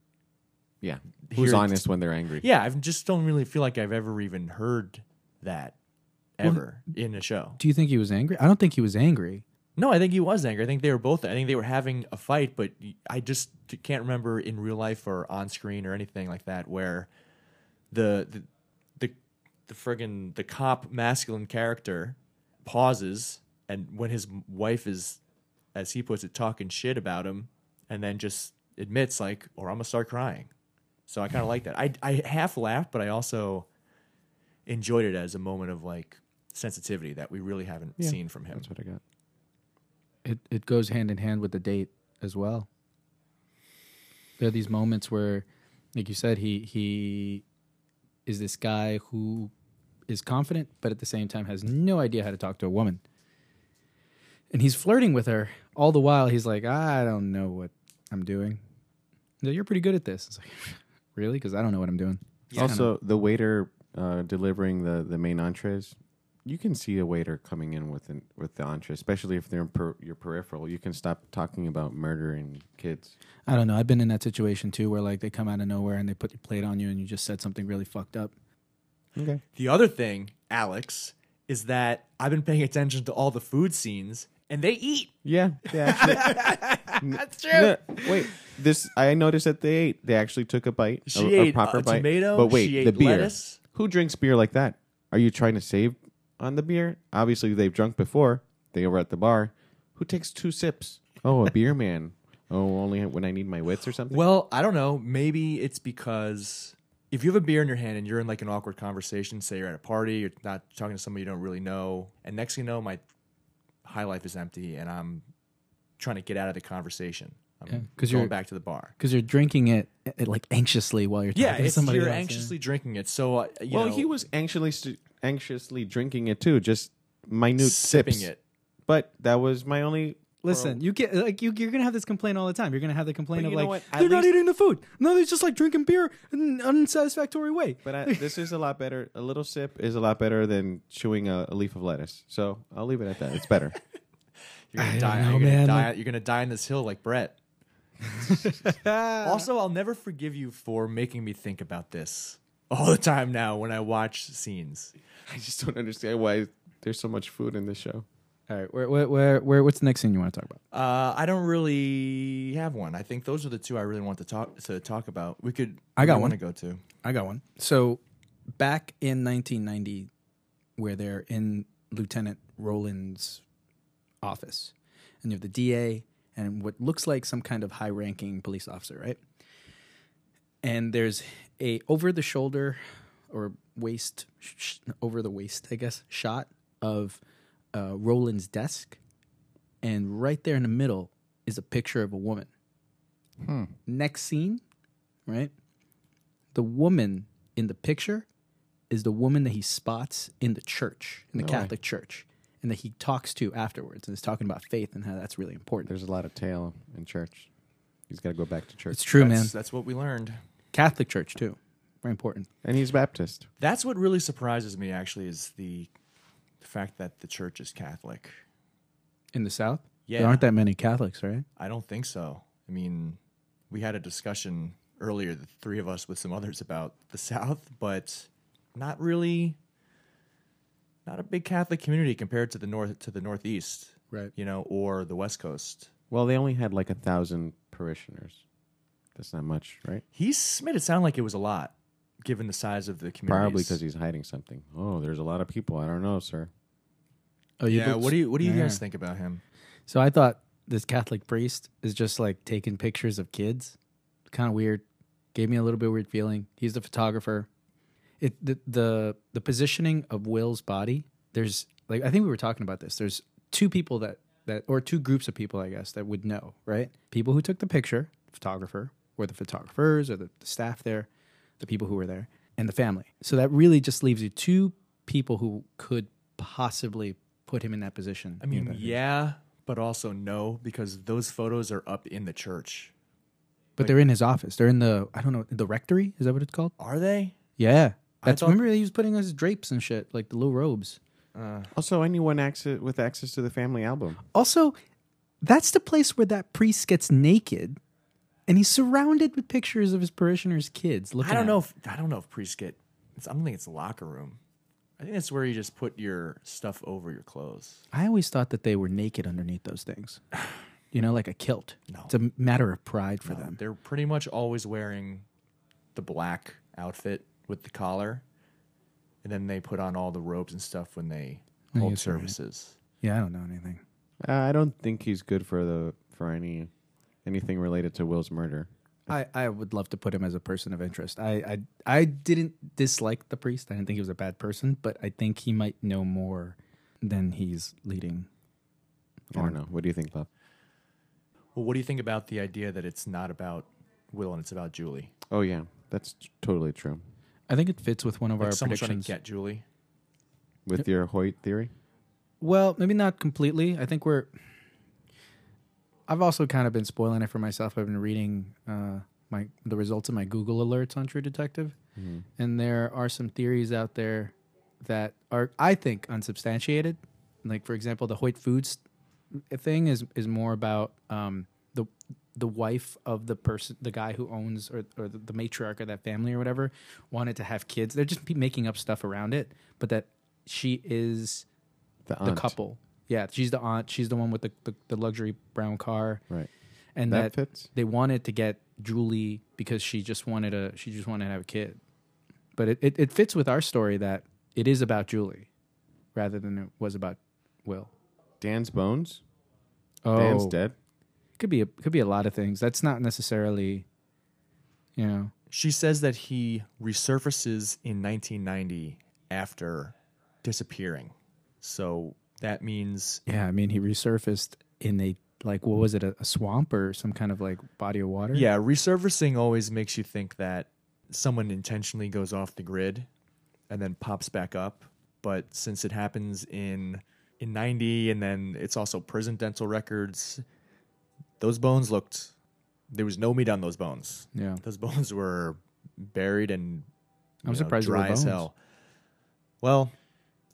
Speaker 2: Yeah. Who's
Speaker 1: hear-
Speaker 2: honest when they're angry?
Speaker 1: Yeah, I just don't really feel like I've ever even heard that ever in a show.
Speaker 3: Do you think he was angry? I don't think he was angry.
Speaker 1: No, I think he was angry. I think they were both. I think they were having a fight, but I just can't remember in real life or on screen or anything like that where the the the, the friggin' the cop masculine character pauses and when his wife is, as he puts it, talking shit about him, and then just admits like, "Or I'm gonna start crying." So I kind of like that. I I half laughed, but I also enjoyed it as a moment of like sensitivity that we really haven't
Speaker 2: Yeah,
Speaker 1: seen from him.
Speaker 2: That's what I got.
Speaker 3: It it goes hand in hand with the date as well. There are these moments where, like you said, he he is this guy who is confident, but at the same time has no idea how to talk to a woman. And he's flirting with her all the while. He's like, I don't know what I'm doing. Like, You're pretty good at this. It's like, really? Because I don't know what I'm doing.
Speaker 2: Also, the waiter uh, delivering the, the main entrees, you can see a waiter coming in with an, with the entree, especially if they're in per, your peripheral. You can stop talking about murdering kids.
Speaker 3: I don't know. I've been in that situation too, where like they come out of nowhere and they put your plate on you, and you just said something really fucked up.
Speaker 2: Okay.
Speaker 1: The other thing, Alex, is that I've been paying attention to all the food scenes and they eat.
Speaker 2: Yeah. Yeah. Actually,
Speaker 1: That's true.
Speaker 2: wait, this I noticed that they ate. They actually took a bite.
Speaker 1: She
Speaker 2: a, a
Speaker 1: ate
Speaker 2: proper
Speaker 1: a
Speaker 2: bite.
Speaker 1: tomato,
Speaker 2: But wait,
Speaker 1: she ate
Speaker 2: the beer.
Speaker 1: lettuce.
Speaker 2: Who drinks beer like that? Are you trying to save on the beer? Obviously, they've drunk before. They were at the bar. Who takes two sips? Oh, a beer man. Oh, only when I need my wits or something.
Speaker 1: Well, I don't know. Maybe it's because if you have a beer in your hand and you're in like an awkward conversation, say you're at a party, you're not talking to somebody you don't really know, and next thing you know, my high life is empty and I'm trying to get out of the conversation. I'm
Speaker 3: Yeah, 'cause
Speaker 1: going
Speaker 3: you're-
Speaker 1: back to the bar.
Speaker 3: because you're drinking it, uh, like anxiously while you're talking
Speaker 1: Yeah,
Speaker 3: to
Speaker 1: it's,
Speaker 3: somebody
Speaker 1: you're
Speaker 3: else, yeah.
Speaker 1: anxiously drinking it. So, uh, you
Speaker 2: well,
Speaker 1: know,
Speaker 2: he was anxiously anxiously drinking it too, just minute
Speaker 1: sipping
Speaker 2: sips.
Speaker 1: it.
Speaker 2: But that was my only.
Speaker 3: Listen, you get like you, you're gonna have this complaint all the time. You're gonna have the complaint
Speaker 2: But
Speaker 3: of
Speaker 2: you know
Speaker 3: like
Speaker 2: what? At
Speaker 3: they're not
Speaker 2: least-
Speaker 3: eating the food. No, they're just like drinking beer in an unsatisfactory way.
Speaker 2: But I, this is a lot better. A little sip is a lot better than chewing a, a leaf of lettuce. So I'll leave it at that. It's better.
Speaker 1: You're gonna
Speaker 3: I
Speaker 1: die.
Speaker 3: don't know,
Speaker 1: you're, gonna
Speaker 3: man.
Speaker 1: die you're gonna die on this hill like Brett. also, I'll never forgive you for making me think about this all the time now when I watch scenes.
Speaker 2: I just don't understand why there's so much food in this show.
Speaker 3: All right, where, where, where, where, what's the next thing you want to talk about?
Speaker 1: Uh, I don't really have one. I think those are the two I really want to talk to talk about. We could.
Speaker 3: I got one.
Speaker 1: to go to.
Speaker 3: I got one. So, back in 1990, where they're in Lieutenant Roland's office, and you have the DA and what looks like some kind of high-ranking police officer, right? And there's a over-the-shoulder or waist, sh- over the waist, I guess, shot of uh, Roland's desk, and right there in the middle is a picture of a woman. Next scene, right? the woman in the picture is the woman that he spots in the church, in the
Speaker 2: No way.
Speaker 3: Catholic church, and that he talks to afterwards and is talking about faith and how that's really important.
Speaker 2: There's a lot of tail in church. He's got to go back to church.
Speaker 3: It's true,
Speaker 1: that's,
Speaker 3: man.
Speaker 1: That's what we learned.
Speaker 3: Catholic church too, very important.
Speaker 2: and he's Baptist.
Speaker 1: That's what really surprises me. Actually, is the fact that the church is Catholic.
Speaker 3: In the South,
Speaker 1: Yeah.
Speaker 3: there aren't that many Catholics, right?
Speaker 1: I don't think so. I mean, we had a discussion earlier, the three of us with some others about the South, but not really, not a big Catholic community compared to the north to the Northeast,
Speaker 3: Right.
Speaker 1: you know, or the West Coast.
Speaker 2: Well, they only had like a thousand parishioners. That's not much, right?
Speaker 1: He made it sound like it was a lot, given the size of the community.
Speaker 2: Probably because he's hiding something. Oh, there's a lot of people. I don't know, sir.
Speaker 3: Oh, you
Speaker 1: Yeah.
Speaker 3: look-
Speaker 1: What do you What do you
Speaker 3: Yeah.
Speaker 1: guys think about him?
Speaker 3: So I thought this Catholic priest is just like taking pictures of kids. Kind of weird. Gave me a little bit weird feeling. He's the photographer. It the, the the positioning of Will's body. There's like I think we were talking about this. There's two people that that or two groups of people I guess that would know, right? People who took the picture, photographer, or the photographers or the, the staff there, the people who were there, and the family. So that really just leaves you two people who could possibly put him in that position.
Speaker 1: I mean, yeah, but also no, because those photos are up in the church.
Speaker 3: But they're in his office. They're in the I don't know the rectory. Is that what it's called?
Speaker 1: Are they?
Speaker 3: Yeah, that's
Speaker 1: thought-
Speaker 3: remember he was putting his drapes and shit like the little robes. Uh.
Speaker 2: Also, anyone access with access to the family album.
Speaker 3: Also, that's the place where that priest gets naked, and he's surrounded with pictures of his parishioners' kids. Looking
Speaker 1: I don't
Speaker 3: at
Speaker 1: know if I don't know if priests get. It's, I don't think it's the locker room. I think that's where you just put your stuff over your clothes.
Speaker 3: I always thought that they were naked underneath those things. You know, like a kilt.
Speaker 1: No.
Speaker 3: It's a matter of pride for
Speaker 1: No,
Speaker 3: them.
Speaker 1: They're pretty much always wearing the black outfit with the collar, and then they put on all the robes and stuff when they
Speaker 3: I
Speaker 1: hold
Speaker 3: guess you're right.
Speaker 1: services.
Speaker 3: Yeah, I don't know anything.
Speaker 2: Uh, I don't think he's good for the for any anything related to Will's murder.
Speaker 3: I, I would love to put him as a person of interest. I, I I didn't dislike the priest. I didn't think he was a bad person, but I think he might know more than he's leading.
Speaker 2: I don't know. What do you think, Bob?
Speaker 1: Well, what do you think about the idea that it's not about Will and it's about Julie?
Speaker 2: Oh yeah, that's t- totally true.
Speaker 3: I think it fits with one of
Speaker 1: Like
Speaker 3: our
Speaker 1: someone's
Speaker 3: predictions.
Speaker 1: trying to get Julie.
Speaker 2: With your Hoyt theory,
Speaker 3: Well, maybe not completely. I think we're. I've also kind of been spoiling it for myself. I've been reading uh, my the results of my Google alerts on True Detective, and there are some theories out there that are, I think, unsubstantiated. Like, for example, the Hoyt Foods thing is is more about um, the the wife of the person, the guy who owns or or the, the matriarch of that family or whatever, wanted to have kids. They're just making up stuff around it, but that she is
Speaker 2: the
Speaker 3: the couple. Yeah, she's the aunt. She's the one with the, the, the luxury brown car.
Speaker 2: right?
Speaker 3: and
Speaker 2: that
Speaker 3: that,
Speaker 2: fits.
Speaker 3: they wanted to get Julie because she just wanted a she just wanted to have a kid. But it, it, it fits with our story that it is about Julie rather than it was about Will.
Speaker 2: Dan's bones.
Speaker 3: Oh,
Speaker 2: Dan's dead.
Speaker 3: could be a, could be a lot of things. That's not necessarily, you know.
Speaker 1: She says that he resurfaces in 1990 after disappearing. So that means
Speaker 3: Yeah, I mean, he resurfaced in a like what was it, a, a swamp or some kind of like body of water?
Speaker 1: yeah, resurfacing always makes you think that someone intentionally goes off the grid and then pops back up. But since it happens in in 90 and then it's also prison dental records, those bones looked there was no meat on those bones.
Speaker 3: yeah.
Speaker 1: Those bones were buried and
Speaker 3: I'm
Speaker 1: know,
Speaker 3: surprised
Speaker 1: dry as hell. Well,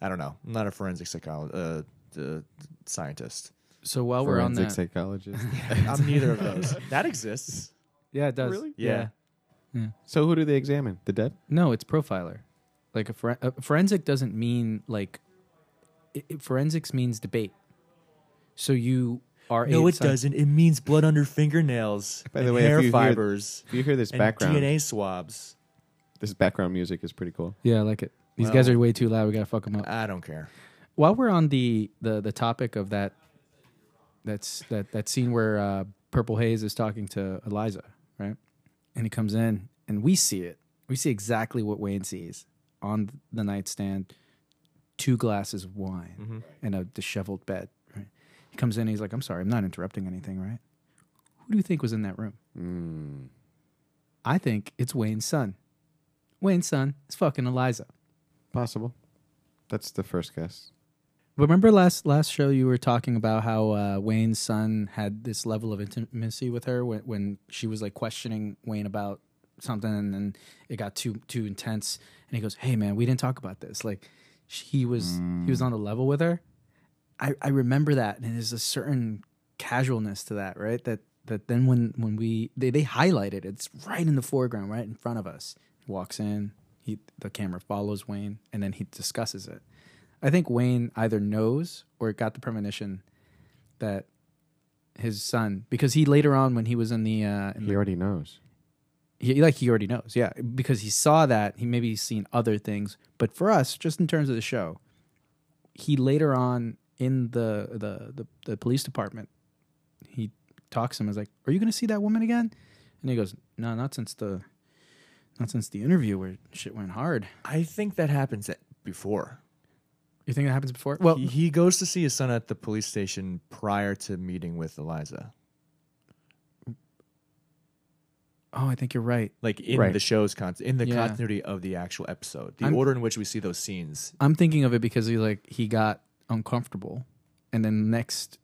Speaker 1: I don't know. I'm not a forensic psychologist, uh, uh, scientist.
Speaker 3: So while we're on the
Speaker 2: Forensic
Speaker 3: that,
Speaker 2: psychologist.
Speaker 1: I'm neither of those. That exists.
Speaker 3: yeah, it does.
Speaker 2: Really?
Speaker 1: Yeah.
Speaker 2: so who do they examine? The dead?
Speaker 3: No, it's profiler. Like a, foren- a forensic doesn't mean like it, it- forensics means debate. So you are
Speaker 1: No,
Speaker 3: a
Speaker 1: it
Speaker 3: sci-
Speaker 1: doesn't. It means blood under fingernails.
Speaker 2: By the
Speaker 1: and
Speaker 2: way, if
Speaker 1: hair
Speaker 2: you hear-
Speaker 1: fibers
Speaker 2: If you hear this
Speaker 1: and
Speaker 2: background,
Speaker 1: DNA swabs.
Speaker 2: this background music is pretty cool.
Speaker 3: Yeah, I like it. These guys are way too loud. We gotta fuck them up.
Speaker 1: I don't care.
Speaker 3: While we're on the the the topic of that, that's that that scene where uh, Purple Haze is talking to Eliza, right? And he comes in, and we see it. We see exactly what Wayne sees on the nightstand: two glasses of wine
Speaker 1: Mhm.
Speaker 3: and a disheveled bed. Right? He comes in, and he's like, "I'm sorry, I'm not interrupting anything, right?" Who do you think was in that room?
Speaker 2: Mm.
Speaker 3: I think it's Wayne's son. Wayne's son is fucking Eliza.
Speaker 2: Possible. That's the first guess.
Speaker 3: Remember last last show you were talking about how uh, Wayne's son had this level of intimacy with her when when she was like questioning Wayne about something and then it got too too intense and he goes, "Hey man, we didn't talk about this." Like he was he was on the level with her. I I remember that and there's a certain casualness to that, right? That that then when when we they they highlight it, it's right in the foreground, right in front of us. He walks in, he the camera follows Wayne and then he discusses it. I think Wayne either knows or got the premonition that his son, because he later on when he was in the, uh, in
Speaker 2: He
Speaker 3: the
Speaker 2: already knows.
Speaker 3: he, like he already knows, yeah, because he saw that he maybe seen other things, but for us, just in terms of the show, he later on in the the the, the police department, he talks to him. Is like, "Are you going to see that woman again?" And he goes, "No, not since the, not since the interview where shit went hard."
Speaker 1: I think that happens at, before.
Speaker 3: You think that happens before? Well,
Speaker 1: He, he goes to see his son at the police station prior to meeting with Eliza.
Speaker 3: oh, I think you're right.
Speaker 1: Like in
Speaker 2: Right.
Speaker 1: the show's con- in the
Speaker 3: Yeah.
Speaker 1: continuity of the actual episode. The
Speaker 3: I'm-
Speaker 1: order in which we see those scenes.
Speaker 3: I'm thinking of it because he like he got uncomfortable, and then next,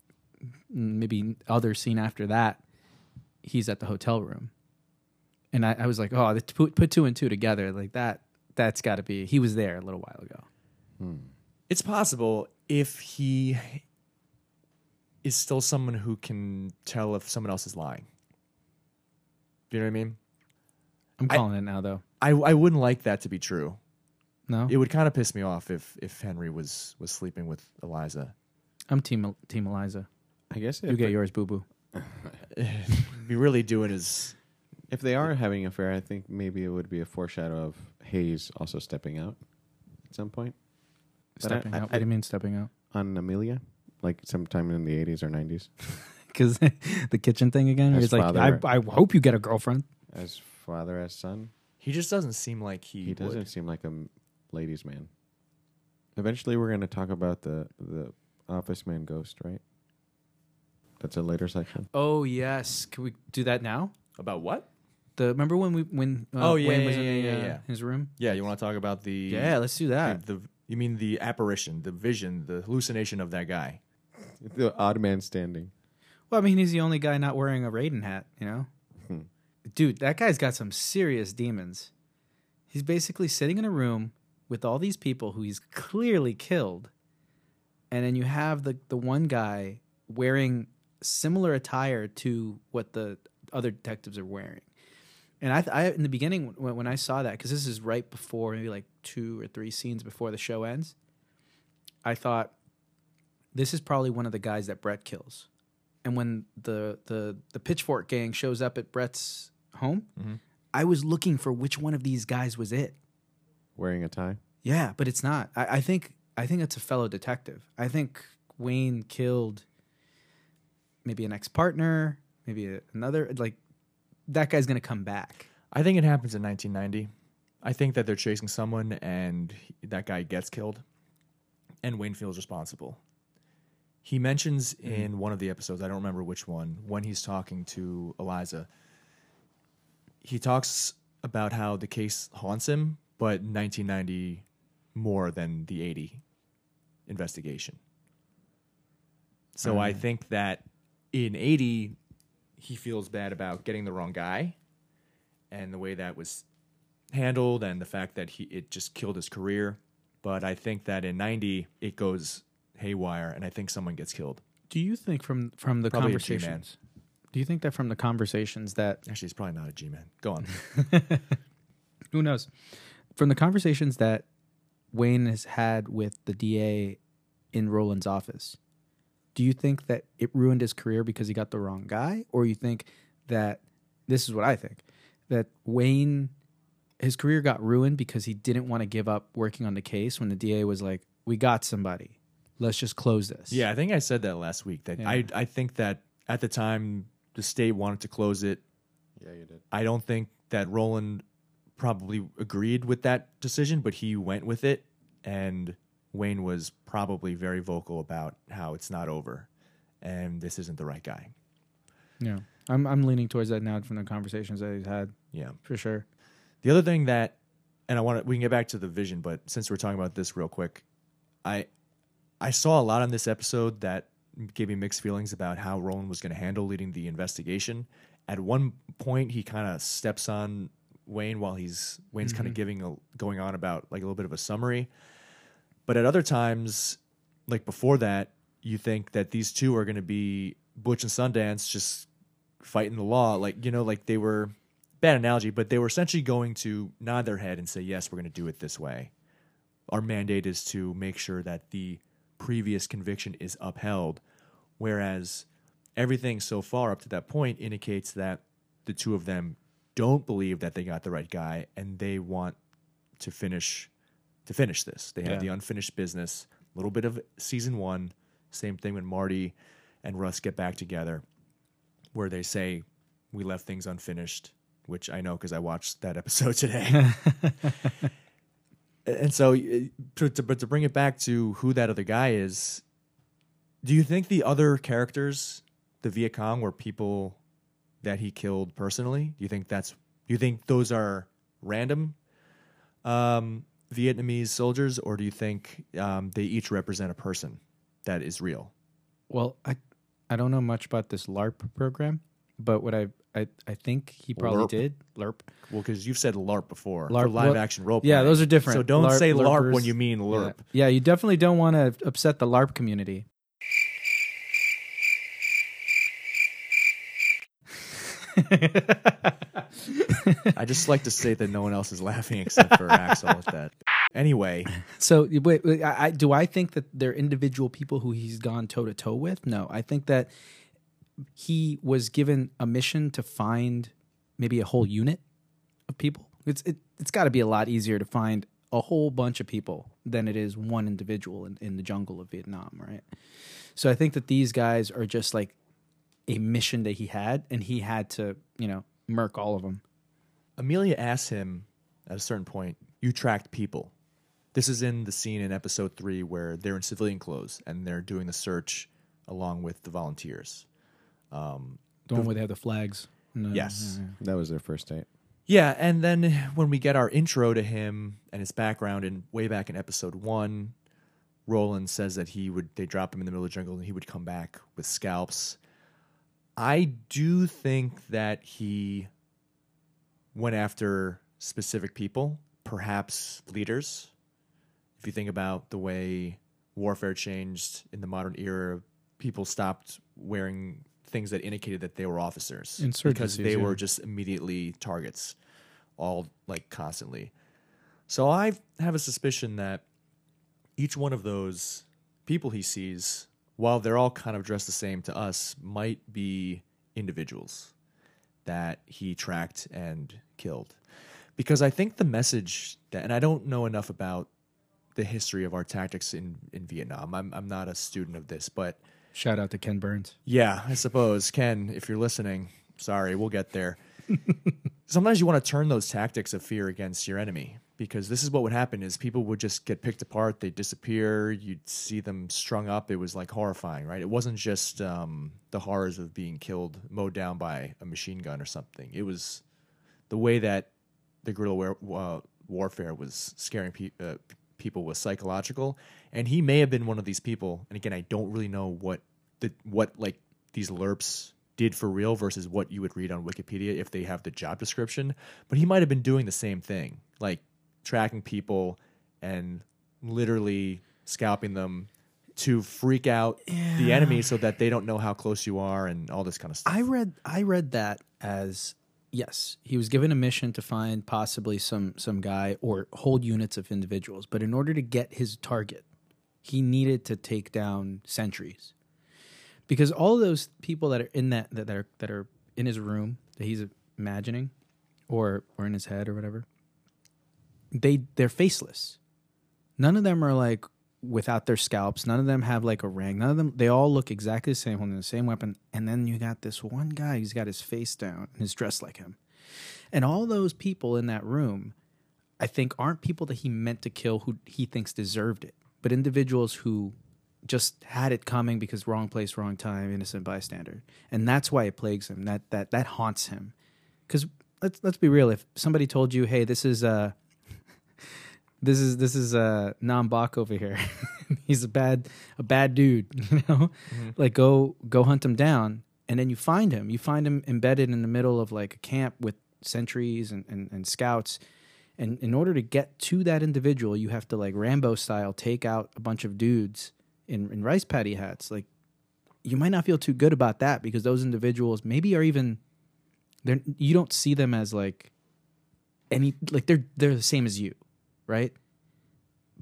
Speaker 3: maybe other scene after that, he's at the hotel room, and I, I was like, oh, put put two and two together like that. That's got to be he was there a little while ago. Hmm.
Speaker 1: It's possible if he is still someone who can tell if someone else is lying. Do you know what I mean?
Speaker 3: I'm
Speaker 1: I-
Speaker 3: calling it now though.
Speaker 1: I, I wouldn't like that to be true.
Speaker 3: No,
Speaker 1: It would kind of piss me off if if Henry was was sleeping with Eliza.
Speaker 3: I'm team team Eliza.
Speaker 2: I guess
Speaker 3: You get
Speaker 2: it-
Speaker 3: yours, boo boo.
Speaker 1: be really doing is
Speaker 2: if they are having an affair, I think maybe it would be a foreshadow of Hays also stepping out at some point But I-
Speaker 3: Stepping
Speaker 2: I-
Speaker 3: out. what
Speaker 2: I-
Speaker 3: do you mean stepping out?
Speaker 2: on Amelia, like sometime in the 80s or 90s,
Speaker 3: Because the kitchen thing again.
Speaker 2: As
Speaker 3: He's like,
Speaker 2: father-
Speaker 3: I, I hope you get a girlfriend.
Speaker 2: as father as son.
Speaker 1: he just doesn't seem like he,
Speaker 2: He, doesn't
Speaker 1: would.
Speaker 2: seem like a m- ladies' man. Eventually, we're going to talk about the the office man ghost, right? That's a later section.
Speaker 3: Oh yes, can we do that now?
Speaker 1: About what?
Speaker 3: The remember when we when uh,
Speaker 1: Oh, yeah,
Speaker 3: Wayne was
Speaker 1: yeah,
Speaker 3: in the,
Speaker 1: yeah,
Speaker 3: uh,
Speaker 1: yeah.
Speaker 3: his room?
Speaker 1: Yeah, you want to talk about the
Speaker 3: Yeah, let's do that.
Speaker 1: the, the you mean the apparition, the vision, the hallucination of that guy.
Speaker 2: The odd man standing.
Speaker 3: Well, I mean, he's the only guy not wearing a Raiden hat, you know?
Speaker 2: Hmm.
Speaker 3: Dude, that guy's got some serious demons. He's basically sitting in a room with all these people who he's clearly killed. And then you have the, the one guy wearing similar attire to what the other detectives are wearing. And I, I in the beginning when, when I saw that, because this is right before maybe like two or three scenes before the show ends, I thought this is probably one of the guys that Brett kills and when the the the pitchfork gang shows up at Brett's home,
Speaker 1: Mm-hmm.
Speaker 3: I was looking for which one of these guys was it.
Speaker 2: Wearing a tie.
Speaker 3: Yeah, but it's not. I, I think I think it's a fellow detective. I think Wayne killed maybe an ex partner, maybe a, another. Like that guy's gonna come back.
Speaker 1: I think it happens in 1990. I think that they're chasing someone and that guy gets killed, and Wayne feels responsible. He mentions mm-hmm. in one of the episodes, I don't remember which one, when he's talking to Eliza, he talks about how the case haunts him, but 1990 more than the 80 investigation. So uh-huh. I think that in 80, he feels bad about getting the wrong guy and the way that was handled and the fact that he it just killed his career. But I think that in 90, it goes haywire and I think someone gets killed.
Speaker 3: Do you think from from the
Speaker 1: Probably
Speaker 3: conversations? Do you think that from the conversations that
Speaker 1: Actually, it's probably not a G man. Go on.
Speaker 3: who knows from the conversations that Wayne has had with the DA in Roland's office? Do you think that it ruined his career because he got the wrong guy, or you think that this is what I think that Wayne his career got ruined because he didn't want to give up working on the case when the DA was like, "We got somebody, let's just close this."
Speaker 1: yeah, I think I said that last week. That
Speaker 3: Yeah.
Speaker 1: I I think that at the time the state wanted to close it.
Speaker 2: Yeah, you did.
Speaker 1: I don't think that Roland probably agreed with that decision, but he went with it, and Wayne was probably very vocal about how it's not over, and this isn't the right guy.
Speaker 3: yeah. I'm I'm leaning towards that now from the conversations that he's had
Speaker 1: Yeah.
Speaker 3: for sure.
Speaker 1: The other thing that, and I want to, we can get back to the vision, but since we're talking about this real quick, I, I saw a lot on this episode that gave me mixed feelings about how Roland was going to handle leading the investigation. At one point, he kind of steps on Wayne while he's Wayne's kind of mm-hmm. giving a, going on about like a little bit of a summary, but at other times, like before that, you think that these two are going to be Butch and Sundance just fighting the law, like you know, like they were bad analogy, but they were essentially going to nod their head and say, "Yes, we're going to do it this way." Our mandate is to make sure that the previous conviction is upheld, whereas everything so far up to that point indicates that the two of them don't believe that they got the right guy and they want to finish to finish this. They have
Speaker 3: Yeah.
Speaker 1: the unfinished business. A little bit of season one. Same thing when Marty and Russ get back together, where they say we left things unfinished, which I know because I watched that episode today. and so, to, to, but to bring it back to who that other guy is, do you think the other characters, the Viet Cong, were people that he killed personally? Do you think that's? Do you think those are random um, Vietnamese soldiers, or do you think um, they each represent a person that is real?
Speaker 3: Well, I I don't know much about this LARP program, but what I I, I think he probably
Speaker 1: LARP.
Speaker 3: did LARP.
Speaker 1: Well, because you've said LARP before,
Speaker 3: LARP,
Speaker 1: for live action role.
Speaker 3: yeah,
Speaker 1: playing.
Speaker 3: those are different.
Speaker 1: So don't
Speaker 3: LARP-
Speaker 1: say LARP when you mean LARP.
Speaker 3: Yeah. yeah, you definitely don't want to upset the LARP community.
Speaker 1: I just like to say that no one else is laughing except for Axel at that. Anyway,
Speaker 3: So wait, wait I, I, do I think that they're individual people who he's gone toe to toe with? No, I think that he was given a mission to find maybe a whole unit of people. It's it, it's got to be a lot easier to find a whole bunch of people than it is one individual in, in the jungle of Vietnam, right? So I think that these guys are just like a mission that he had, and he had to, you know, murk all of them.
Speaker 1: Amelia asks him at a certain point, "You tracked people." This is in the scene in episode three where they're in civilian clothes and they're doing the search along with the volunteers.
Speaker 3: Um, the one where they have the flags. No,
Speaker 1: Yes.
Speaker 3: yeah, yeah.
Speaker 2: That was their first date.
Speaker 1: Yeah, and then when we get our intro to him and his background, and way back in episode one, Roland says that he would they drop him in the middle of the jungle and he would come back with scalps. I do think that he went after specific people, perhaps leaders. If you think about the way warfare changed in the modern era, people stopped wearing things that indicated that they were officers because they
Speaker 3: yeah.
Speaker 1: were just immediately targets, all like constantly. So I have a suspicion that each one of those people he sees while they're all kind of dressed the same to us, might be individuals that he tracked and killed. Because I think the message that, and I don't know enough about the history of our tactics in, in Vietnam. I'm, I'm not a student of this, but
Speaker 3: Shout out to Ken Burns.
Speaker 1: yeah, I suppose. Ken, if you're listening, sorry, we'll get there. Sometimes you want to turn those tactics of fear against your enemy because this is what would happen is people would just get picked apart, they'd disappear, you'd see them strung up. It was like horrifying, right? It wasn't just um, the horrors of being killed, mowed down by a machine gun or something. It was the way that the guerrilla war, uh, warfare was scaring pe- uh, people was psychological, and he may have been one of these people. And again, I don't really know what the what like these LRRPs did for real versus what you would read on Wikipedia if they have the job description. But he might have been doing the same thing, like tracking people and literally scalping them to freak out the enemy so that they don't know how close you are and all this kind of stuff.
Speaker 3: I read I read that as yes, he was given a mission to find possibly some some guy or whole units of individuals, but in order to get his target, he needed to take down sentries. Because all those people that are in that that are that are in his room that he's imagining or or in his head or whatever, they they're faceless. None of them are like without their scalps. None of them have like a ring. None of them. They all look exactly the same, holding the same weapon. And then you got this one guy. He's got his face down and is dressed like him. And all those people in that room, I think, aren't people that he meant to kill who he thinks deserved it, but individuals who just had it coming because wrong place, wrong time, innocent bystander. And that's why it plagues him. That that that haunts him. Because let's let's be real. If somebody told you, "Hey, this is uh this is this is uh Nam Bach over here. He's a bad a bad dude, you know? Like go go hunt him down and then you find him. You find him embedded in the middle of like a camp with sentries and, and, and scouts. And in order to get to that individual, you have to like Rambo style take out a bunch of dudes in, in rice paddy hats. Like you might not feel too good about that because those individuals maybe are even they're you don't see them as like any like they're they're the same as you, right?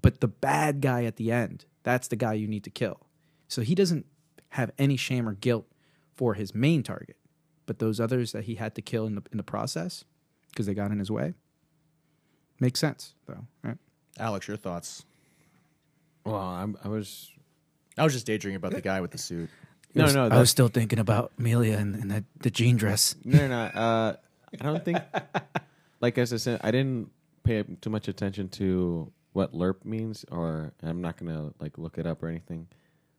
Speaker 3: But the bad guy at the end, that's the guy you need to kill. So he doesn't have any shame or guilt for his main target, but those others that he had to kill in the in the process because they got in his way makes sense though, right?
Speaker 1: Alex, your thoughts?
Speaker 2: Well, I'm, I was
Speaker 1: I was just daydreaming about the guy with the suit.
Speaker 2: no,
Speaker 3: was-
Speaker 2: no.
Speaker 3: I was still thinking about Amelia and, and that, the jean dress.
Speaker 2: no, no. Uh, I don't think. Like as I said, I didn't pay too much attention to what LRRP means, or I'm not gonna like look it up or anything.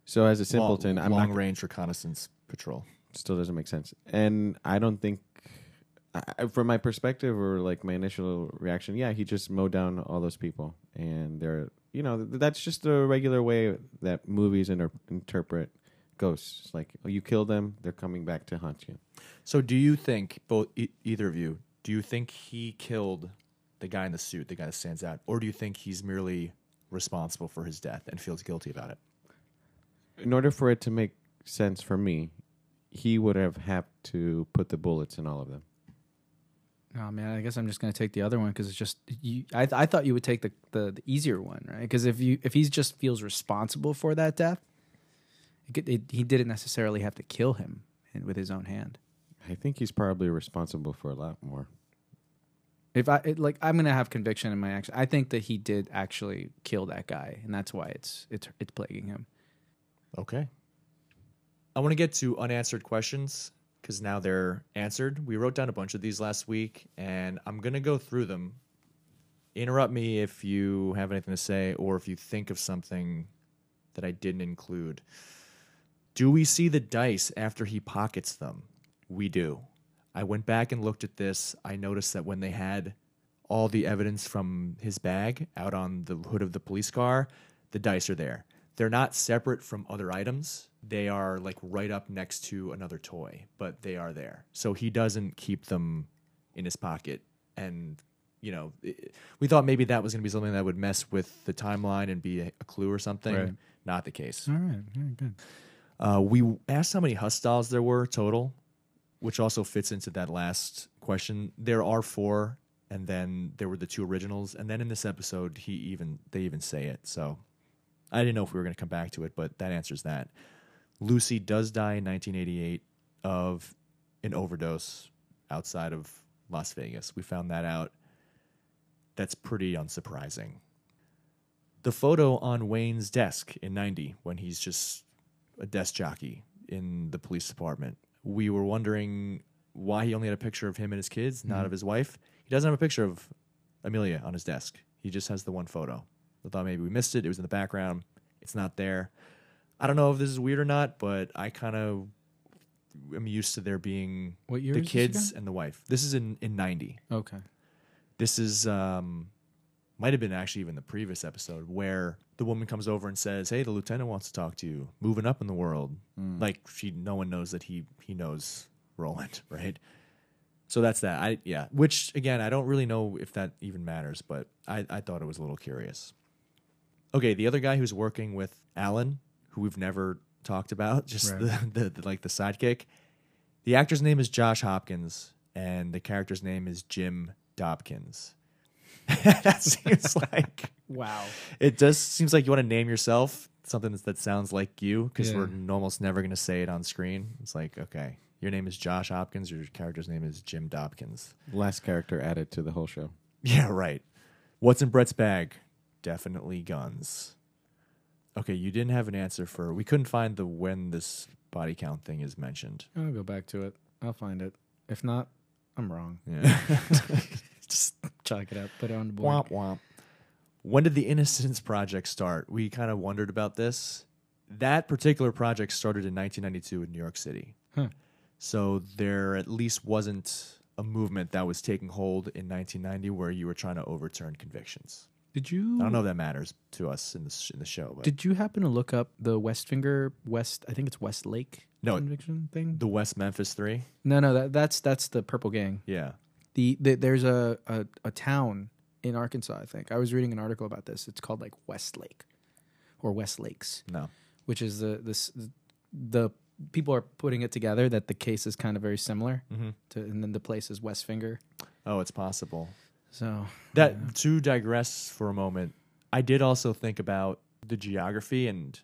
Speaker 2: So as a simpleton,
Speaker 1: long,
Speaker 2: I'm
Speaker 1: long
Speaker 2: not
Speaker 1: range reconnaissance patrol.
Speaker 2: still doesn't make sense. And I don't think, I, from my perspective or like my initial reaction, yeah, he just mowed down all those people, and they're you know th- that's just the regular way that movies inter- interpret ghosts. Like oh, you kill them, they're coming back to haunt you.
Speaker 1: So, do you think both e- either of you? Do you think he killed the guy in the suit, the guy that stands out, or do you think he's merely responsible for his death and feels guilty about it?
Speaker 2: In order for it to make sense for me, he would have had to put the bullets in all of them.
Speaker 3: Oh man, I guess I'm just gonna take the other one because it's just you. I I thought you would take the the, the easier one, right? Because if you if he just feels responsible for that death, it, could- it, he didn't necessarily have to kill him with his own hand.
Speaker 2: I think he's probably responsible for a lot more.
Speaker 3: If I it, like, I'm gonna have conviction in my action. I think that he did actually kill that guy, and that's why it's it's it's plaguing him.
Speaker 1: Okay. I want to get to unanswered questions because now they're answered. We wrote down a bunch of these last week, and I'm going to go through them. Interrupt me if you have anything to say or if you think of something that I didn't include. Do we see the dice after he pockets them? We do. I went back and looked at this. I noticed that when they had all the evidence from his bag out on the hood of the police car, the dice are there. They're not separate from other items. They are like right up next to another toy, but they are there. So he doesn't keep them in his pocket. And, you know, i we thought maybe that was going to be something that would mess with the timeline and be a, a clue or something.
Speaker 3: Right.
Speaker 1: Not the case.
Speaker 3: All right, very good.
Speaker 1: Uh, we asked how many hostiles there were total, which also fits into that last question. There are four, and then there were the two originals, and then in this episode, he even they even say it. So I didn't know if we were going to come back to it, but that answers that. Lucy does die in 1988 of an overdose outside of Las Vegas. We found that out. That's pretty unsurprising. The photo on Wayne's desk in 90 when he's just a desk jockey in the police department. We were wondering why he only had a picture of him and his kids, not of his wife. He doesn't have a picture of Amelia on his desk. He just has the one photo. I thought maybe we missed it. It was in the background. It's not there. I don't know if this is weird or not, but I kind of am used to there being
Speaker 3: What year
Speaker 1: the
Speaker 3: is this
Speaker 1: kids
Speaker 3: again?
Speaker 1: and the wife. This is in in 90.
Speaker 3: Okay.
Speaker 1: This is um might have been actually even the previous episode where the woman comes over and says, "Hey, the lieutenant wants to talk to you. Moving up in the world." Hmm. Like she no one knows that he he knows Roland, right? So that's that. I yeah, which again, I don't really know if that even matters, but I I thought it was a little curious. Okay, the other guy who's working with Alan, who we've never talked about, just
Speaker 3: Right.
Speaker 1: the, the, the like the sidekick. The actor's name is Josh Hopkins, and the character's name is Jim Dobkins. that seems like
Speaker 3: Wow.
Speaker 1: it does seems like you want to name yourself something that sounds like you because
Speaker 3: Yeah.
Speaker 1: we're almost never going to say it on screen. It's like okay, your name is Josh Hopkins, your character's name is Jim Dobkins.
Speaker 2: Last character added to the whole show.
Speaker 1: Yeah, right. What's in Brett's bag? Definitely guns. Okay, you didn't have an answer for. We couldn't find the when this body count thing is mentioned.
Speaker 3: I'll go back to it. I'll find it. If not, I'm wrong.
Speaker 1: Yeah.
Speaker 3: Just chalk it up. Put it on the board.
Speaker 1: womp womp. When did the Innocence Project start? We kind of wondered about this. That particular project started in 1992 in New York City.
Speaker 3: Huh.
Speaker 1: So there at least wasn't a movement that was taking hold in 1990 where you were trying to overturn convictions.
Speaker 3: Did you?
Speaker 1: I don't know if that matters to us in the sh- in the show, but
Speaker 3: Did you happen to look up the West Finger West? I think it's West Lake
Speaker 1: No,
Speaker 3: conviction thing.
Speaker 1: the West Memphis Three.
Speaker 3: no, no, that, that's that's the Purple Gang.
Speaker 1: Yeah.
Speaker 3: The, the there's a, a a town in Arkansas. I think I was reading an article about this. It's called like Westlake or West Lakes,
Speaker 1: No.
Speaker 3: which is the this the people are putting it together that the case is kind of very similar
Speaker 1: Mm-hmm.
Speaker 3: to, and then the place is Westfinger.
Speaker 1: Oh, it's possible.
Speaker 3: So
Speaker 1: That to digress for a moment, I did also think about the geography and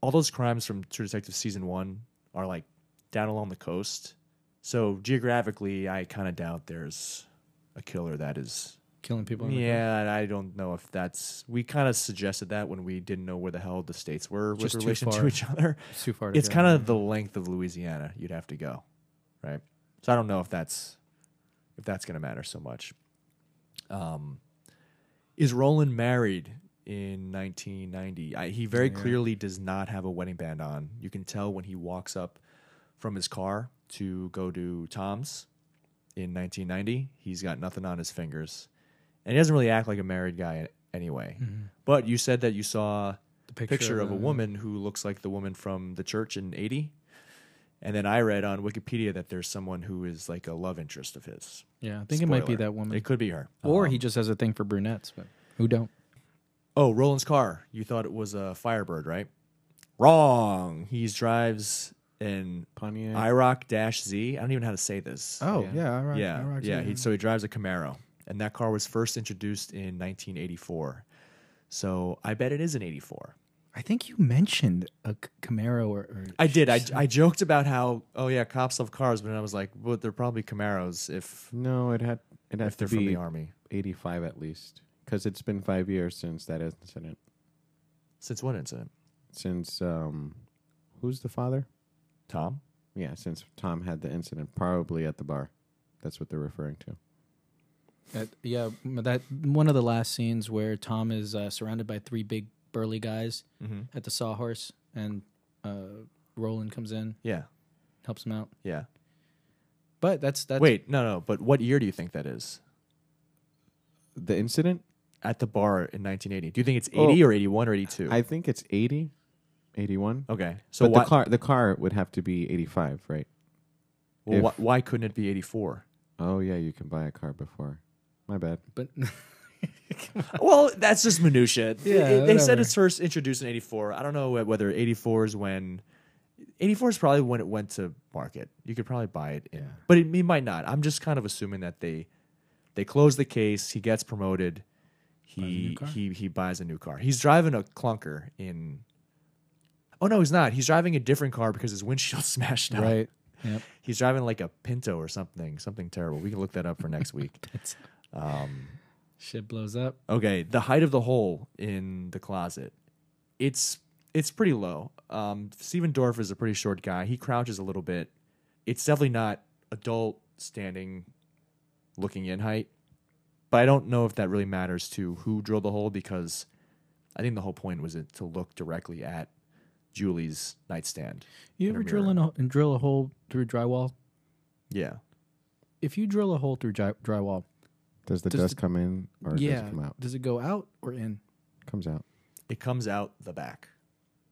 Speaker 1: all those crimes from True Detective season one are like down along the coast. So geographically, I kind of doubt there's a killer that is.
Speaker 3: killing people. in.
Speaker 1: Yeah, and I don't know if that's. We kind of suggested that when we didn't know where the hell the states were
Speaker 3: Just
Speaker 1: with relation to each other.
Speaker 3: it's too far. To
Speaker 1: It's kind of the length of Louisiana you'd have to go, right? So I don't know if that's if that's going to matter so much. Um, is Roland married in 1990? I, he very
Speaker 3: Yeah.
Speaker 1: clearly does not have a wedding band on. You can tell when he walks up from his car to go to Tom's in 1990. He's got nothing on his fingers, and he doesn't really act like a married guy anyway. But you said that you saw
Speaker 3: the
Speaker 1: picture, of a woman who looks like the woman from the church in 80. And then I read on Wikipedia that there's someone who is like a love interest of his.
Speaker 3: Yeah, I think it might be that woman.
Speaker 1: It could be her.
Speaker 3: or
Speaker 1: Um,
Speaker 3: he just has a thing for brunettes, but who don't?
Speaker 1: Oh, Roland's car. You thought it was a Firebird, right? Wrong. He drives an
Speaker 2: Pontiac.
Speaker 1: IROC Dash Z. I don't even know how to say this.
Speaker 3: Oh
Speaker 2: Yeah.
Speaker 3: yeah, all right.
Speaker 1: yeah,
Speaker 3: all right,
Speaker 1: yeah. He, so he drives a Camaro, and that car was first introduced in 1984. So I bet it is an 84.
Speaker 3: I think you mentioned a Camaro or, or
Speaker 1: I did. I, I joked about how oh yeah, cops love cars, but then I was like, well, they're probably Camaros if
Speaker 2: no, it had it had
Speaker 1: if
Speaker 2: to
Speaker 1: they're from
Speaker 2: be
Speaker 1: the army.
Speaker 2: 85 at least because it's been five years since that incident.
Speaker 1: Since what incident?
Speaker 2: Since um, who's the father?
Speaker 1: Tom.
Speaker 2: Yeah, since Tom had the incident, probably at the bar. That's what they're referring to.
Speaker 3: Yeah, that one of the last scenes where Tom is uh, surrounded by three big burly guys
Speaker 1: Mm-hmm.
Speaker 3: at the sawhorse, and uh, Roland comes in,
Speaker 1: Yeah,
Speaker 3: helps him out.
Speaker 1: yeah.
Speaker 3: But that's that's
Speaker 1: Wait, no, no. But what year do you think that is?
Speaker 2: The incident,
Speaker 1: At the bar in 1980. Do you think it's 80
Speaker 2: Oh.
Speaker 1: or 81 or 82?
Speaker 2: I think it's 80, 81.
Speaker 1: okay. So
Speaker 2: but
Speaker 1: why,
Speaker 2: the car, the car would have to be 85, right?
Speaker 1: well,
Speaker 2: if-
Speaker 1: why, why couldn't it be 84?
Speaker 2: Oh yeah, you can buy a car before. My bad.
Speaker 3: but
Speaker 1: well, that's just minutia.
Speaker 3: Yeah,
Speaker 1: It- they said it's first introduced in 84. I don't know whether 84 is when 84 is probably when it went to market. You could probably buy it in.
Speaker 3: Yeah.
Speaker 1: But it, it might not. I'm just kind of assuming that they they close the case, he gets promoted,
Speaker 3: Buys a new
Speaker 1: he he he buys a new car. He's driving a clunker in Oh no, he's not. He's driving a different car because his windshield smashed out.
Speaker 3: Right. Yep.
Speaker 1: He's driving like a Pinto or something, something terrible. We can look that up for next week. Um,
Speaker 3: shit blows up.
Speaker 1: okay, the height of the hole in the closet, it's it's pretty low. Um, Stephen Dorff is a pretty short guy. He crouches a little bit. It's definitely not adult standing, looking in height. But I don't know if that really matters to who drilled the hole because I think the whole point was it to look directly at Julie's nightstand.
Speaker 3: You ever drill in a, and drill a hole through drywall?
Speaker 1: Yeah.
Speaker 3: If you drill a hole through dry, drywall,
Speaker 2: Does the
Speaker 3: Does
Speaker 2: dust
Speaker 3: the-
Speaker 2: come in or
Speaker 3: yeah,
Speaker 2: does it come out?
Speaker 3: does it go out or in?
Speaker 2: Comes out.
Speaker 1: It comes out the back.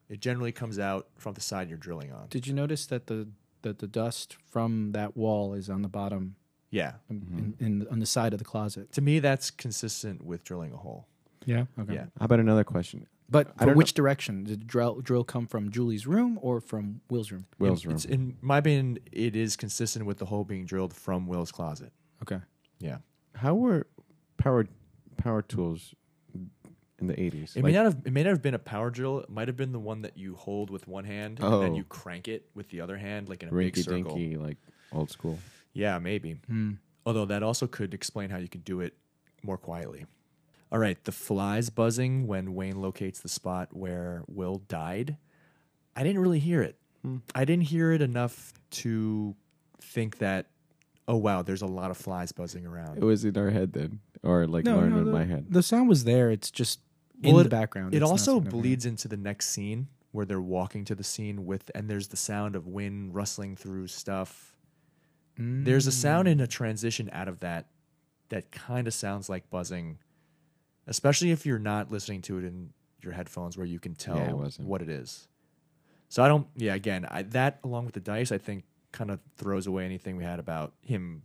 Speaker 1: It generally comes out from the side you're drilling on.
Speaker 3: Did you notice that the that the dust from that wall is on the bottom,
Speaker 1: Yeah.
Speaker 3: in, mm-hmm. in, on the side of the closet?
Speaker 1: To me, that's consistent with drilling a hole.
Speaker 3: Yeah. Okay.
Speaker 1: Yeah.
Speaker 2: How about another question?
Speaker 3: But
Speaker 2: I
Speaker 3: from
Speaker 2: don't
Speaker 3: which direction did the drill drill come from? Julie's room or from Will's room?
Speaker 2: Will's
Speaker 1: in,
Speaker 2: room.
Speaker 1: it's- in my opinion, it is consistent with the hole being drilled from Will's closet.
Speaker 3: Okay.
Speaker 1: Yeah.
Speaker 2: How were power power tools in the eighties?
Speaker 1: It may not have it may not have been a power drill. It might have been the one that you hold with one hand and then
Speaker 2: Oh.
Speaker 1: you crank it with the other hand, like in a big circle.
Speaker 2: dinky, like old school.
Speaker 1: Yeah, maybe.
Speaker 3: Hmm.
Speaker 1: Although that also could explain how you could do it more quietly. All right, the flies buzzing when Wayne locates the spot where Will died. I didn't really hear it. I didn't hear it enough to think that, oh wow, there's a lot of flies buzzing around.
Speaker 2: It was in our head then, or like learned in
Speaker 3: the,
Speaker 2: my head.
Speaker 3: the sound was there. It's just
Speaker 1: Well,
Speaker 3: in
Speaker 1: it-
Speaker 3: the background.
Speaker 1: It
Speaker 3: It's
Speaker 1: also bleeds into the next scene where they're walking to the scene with, and there's the sound of wind rustling through stuff. There's a sound
Speaker 3: Mm.
Speaker 1: in a transition out of that that kind of sounds like buzzing, especially if you're not listening to it in your headphones where you can tell
Speaker 2: Yeah, it
Speaker 1: what it is. So I don't. Yeah, again, I, that along with the dice, I think, kind of throws away anything we had about him,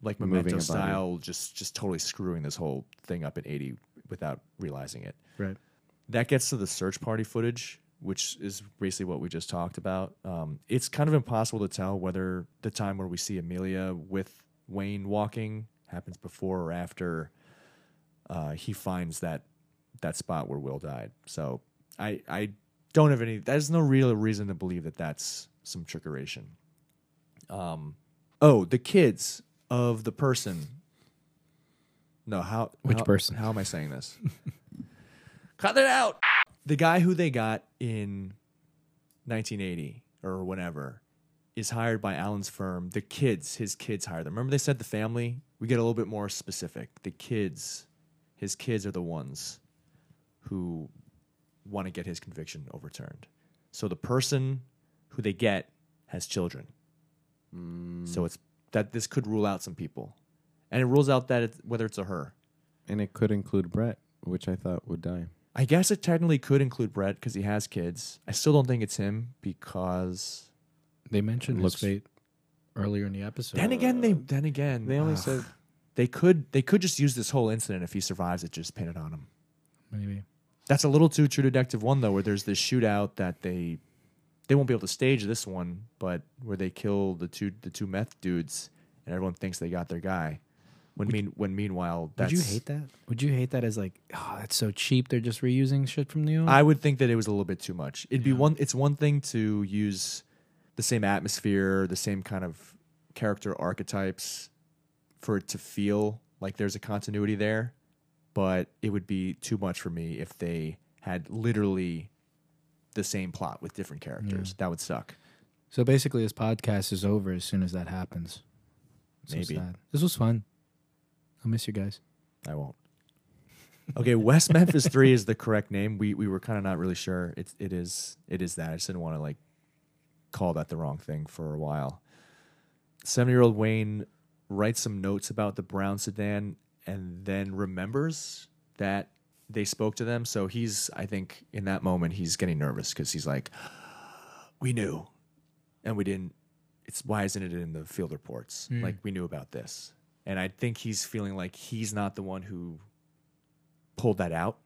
Speaker 1: like memento style, just just totally screwing this whole thing up in eighty without realizing it
Speaker 3: right.
Speaker 1: that gets to the search party footage, which is basically what we just talked about. Um, it's kind of impossible to tell whether the time where we see Amelia with Wayne walking happens before or after uh, he finds that that spot where Will died. So I I don't have any. There's no real reason to believe that that's some trickeration. Um, oh, the kids of the person. No, how
Speaker 3: Which
Speaker 1: how-
Speaker 3: person?
Speaker 1: How am I saying this? Cut it out. The guy who they got in 1980 or whenever is hired by Alan's firm. The kids, his kids hire them. Remember they said the family? We get a little bit more specific. The kids, his kids are the ones who want to get his conviction overturned. So the person who they get has children. Mm. So it's that this could rule out some people. And it rules out that it's, whether it's a her.
Speaker 2: And it could include Brett, which I thought would die.
Speaker 1: I guess it technically could include Brett because he has kids. I still don't think it's him because
Speaker 3: They mentioned
Speaker 2: Looks-
Speaker 3: his fate earlier in the episode.
Speaker 1: then again they then again
Speaker 2: They only
Speaker 1: ugh,
Speaker 2: said
Speaker 1: they could they could just use this whole incident if he survives it just pin it on him.
Speaker 3: maybe.
Speaker 1: That's a little too True Detective one though, where there's this shootout that they they won't be able to stage this one, but where they kill the two the two meth dudes and everyone thinks they got their guy. When mean when meanwhile that's
Speaker 3: Would you hate that? Would you hate that as like, oh, that's so cheap? They're just reusing shit from the old.
Speaker 1: I would think that it was a little bit too much. It'd be one. It's one thing to use the same atmosphere, the same kind of character archetypes, for it to feel like there's a continuity there. But it would be too much for me if they had literally the same plot with different characters. That would suck.
Speaker 3: so basically, this podcast is over as soon as that happens. So
Speaker 1: Maybe.
Speaker 3: sad. This was fun. I'll miss you guys.
Speaker 1: I won't. Okay, West Memphis Three is the correct name. We we were kind of not really sure. It's it is it is that. I just didn't want to like call that the wrong thing for a while. Seven year old Wayne writes some notes about the brown sedan and then remembers that they spoke to them. So he's I think in that moment he's getting nervous because he's like, we knew, and we didn't. It's why isn't it in the field reports?
Speaker 3: Mm.
Speaker 1: Like we knew about this, and I think he's feeling like he's not the one who pulled that out.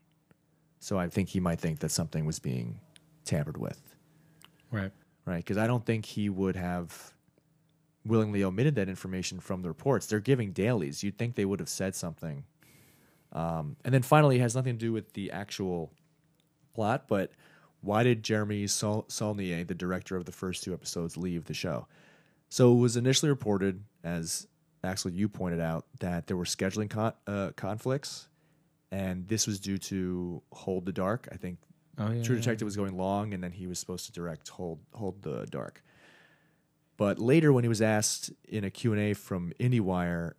Speaker 1: So I think he might think that something was being tampered with,
Speaker 3: Right.
Speaker 1: right? Because I don't think he would have willingly omitted that information from the reports. They're giving dailies. You'd think they would have said something. Um, and then finally, it has nothing to do with the actual plot, but why did Jeremy Saul- Saulnier, the director of the first two episodes, leave the show? So it was initially reported, as Axel you pointed out, that there were scheduling con- uh, conflicts, and this was due to Hold the Dark. I think
Speaker 3: Oh yeah.
Speaker 1: True Detective was going long, and then he was supposed to direct Hold Hold the Dark. But later, when he was asked in a Q and A from IndieWire,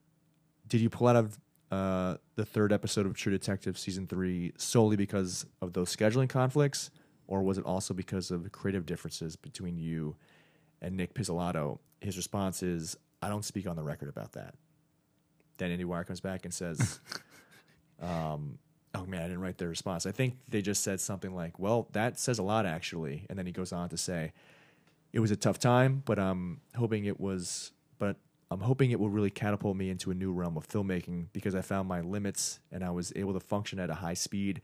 Speaker 1: did you pull out of uh, the third episode of True Detective season three solely because of those scheduling conflicts, or was it also because of creative differences between you and Nic Pizzolatto? His response is, "I don't speak on the record about that." Then IndieWire comes back and says, um, "Oh man, I didn't write their response. I think they just said something like, "Well, that says a lot, actually." And then he goes on to say, "It was a tough time, but I'm hoping it was, but I'm hoping it will really catapult me into a new realm of filmmaking because I found my limits and I was able to function at a high speed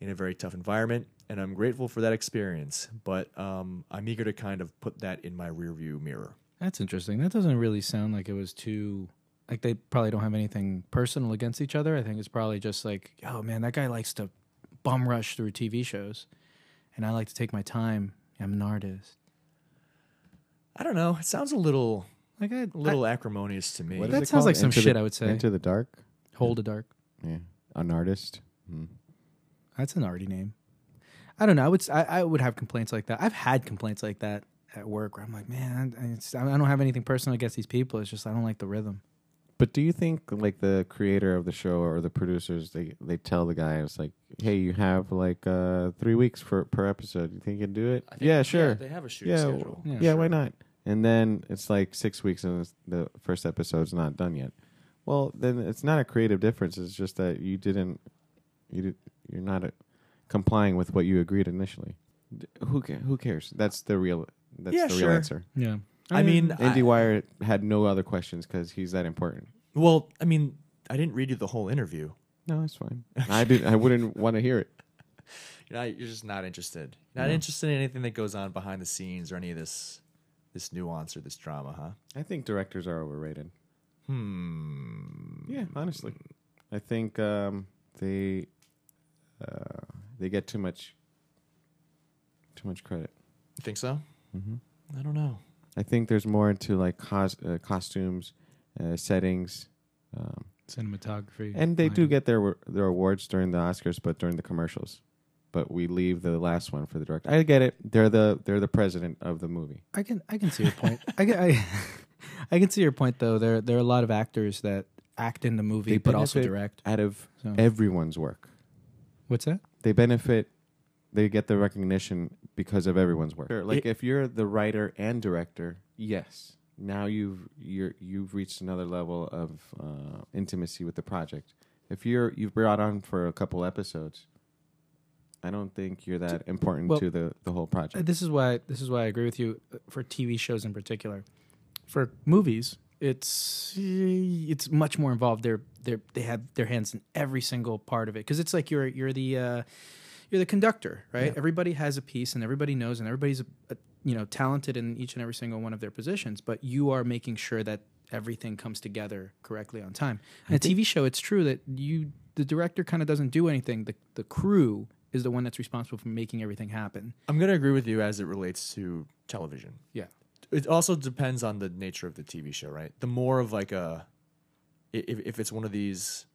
Speaker 1: in a very tough environment, and I'm grateful for that experience. But um, I'm eager to kind of put that in my rearview mirror."
Speaker 3: That's interesting. That doesn't really sound like it was too like they probably don't have anything personal against each other. I think it's probably just like, oh man, that guy likes to bum rush through TV shows, and I like to take my time. I'm an artist.
Speaker 1: I don't know. It sounds a little,
Speaker 3: Like
Speaker 1: a little acrimonious to me.
Speaker 2: What is
Speaker 3: That
Speaker 2: it
Speaker 3: sounds
Speaker 2: called?
Speaker 3: like some
Speaker 2: Into
Speaker 3: shit
Speaker 2: the-
Speaker 3: I would say.
Speaker 2: Into the dark.
Speaker 3: hold a dark.
Speaker 2: Yeah, an artist. Hmm.
Speaker 3: That's an arty name. I don't know. I would s- I, I would have complaints like that. I've had complaints like that at work where I'm like, man, I, it's, I don't have anything personal against these people. It's just I don't like the rhythm.
Speaker 2: But do you think like the creator of the show or the producers they they tell the guy it's like, hey, you have like uh three weeks for per episode. You think you can do it? yeah, sure.
Speaker 1: they have a shooting
Speaker 2: yeah,
Speaker 1: schedule.
Speaker 2: w-
Speaker 3: Yeah,
Speaker 2: yeah, why not? And then it's like six weeks and the first episode's not done yet. Well, then it's not a creative difference. It's just that you didn't, you did, you're not uh complying with what you agreed initially. D- Who ca- who cares? That's the real. That's
Speaker 1: Yeah,
Speaker 2: the
Speaker 1: sure.
Speaker 2: real answer.
Speaker 3: Yeah.
Speaker 1: I mean,
Speaker 2: IndieWire had no other questions because he's that important.
Speaker 1: Well, I mean, I didn't read you the whole interview.
Speaker 2: No, it's fine. I did. I wouldn't want to hear it.
Speaker 1: You're, not, you're just not interested. Not
Speaker 2: No.
Speaker 1: interested in anything that goes on behind the scenes or any of this, this nuance or this drama, huh?
Speaker 2: I think directors are overrated.
Speaker 1: Hmm.
Speaker 2: Yeah, honestly, I think um, they uh, they get too much too much credit.
Speaker 1: You think so?
Speaker 2: Mm-hmm.
Speaker 1: I don't know.
Speaker 2: I think there's more into like cos- uh, costumes, uh, settings, um,
Speaker 3: Cinematography.
Speaker 2: and they do get their their awards during the Oscars, but during the commercials. But we leave the last one for the director. I get it. They're the they're the president of the movie.
Speaker 3: I can I can see your point. I can I, I can see your point though. There there are a lot of actors that act in the movie
Speaker 2: They
Speaker 3: but also direct.
Speaker 2: Out of
Speaker 3: So
Speaker 2: everyone's work,
Speaker 3: what's that?
Speaker 2: they benefit. They get the recognition because of everyone's work. Like
Speaker 1: It-
Speaker 2: if you're the writer and director, yes, now you've you're you've reached another level of uh, intimacy with the project. If you're you've brought on for a couple episodes, I don't think you're that important
Speaker 3: well,
Speaker 2: to the the whole project.
Speaker 3: This is why this is why I agree with you uh, for TV shows in particular. For movies, it's it's much more involved. They're they're they have their hands in every single part of it because it's like you're you're the uh, you're the conductor, right? Everybody has a piece and everybody knows and everybody's uh you know talented in each and every single one of their positions, but you are making sure that everything comes together correctly on time. In a TV show, it's true that you the director kind of doesn't do anything. The the crew is the one that's responsible for making everything happen.
Speaker 1: I'm going to agree with you as it relates to television.
Speaker 3: Yeah.
Speaker 1: It also depends on the nature of the TV show, right? The more of like a if, if it's one of these,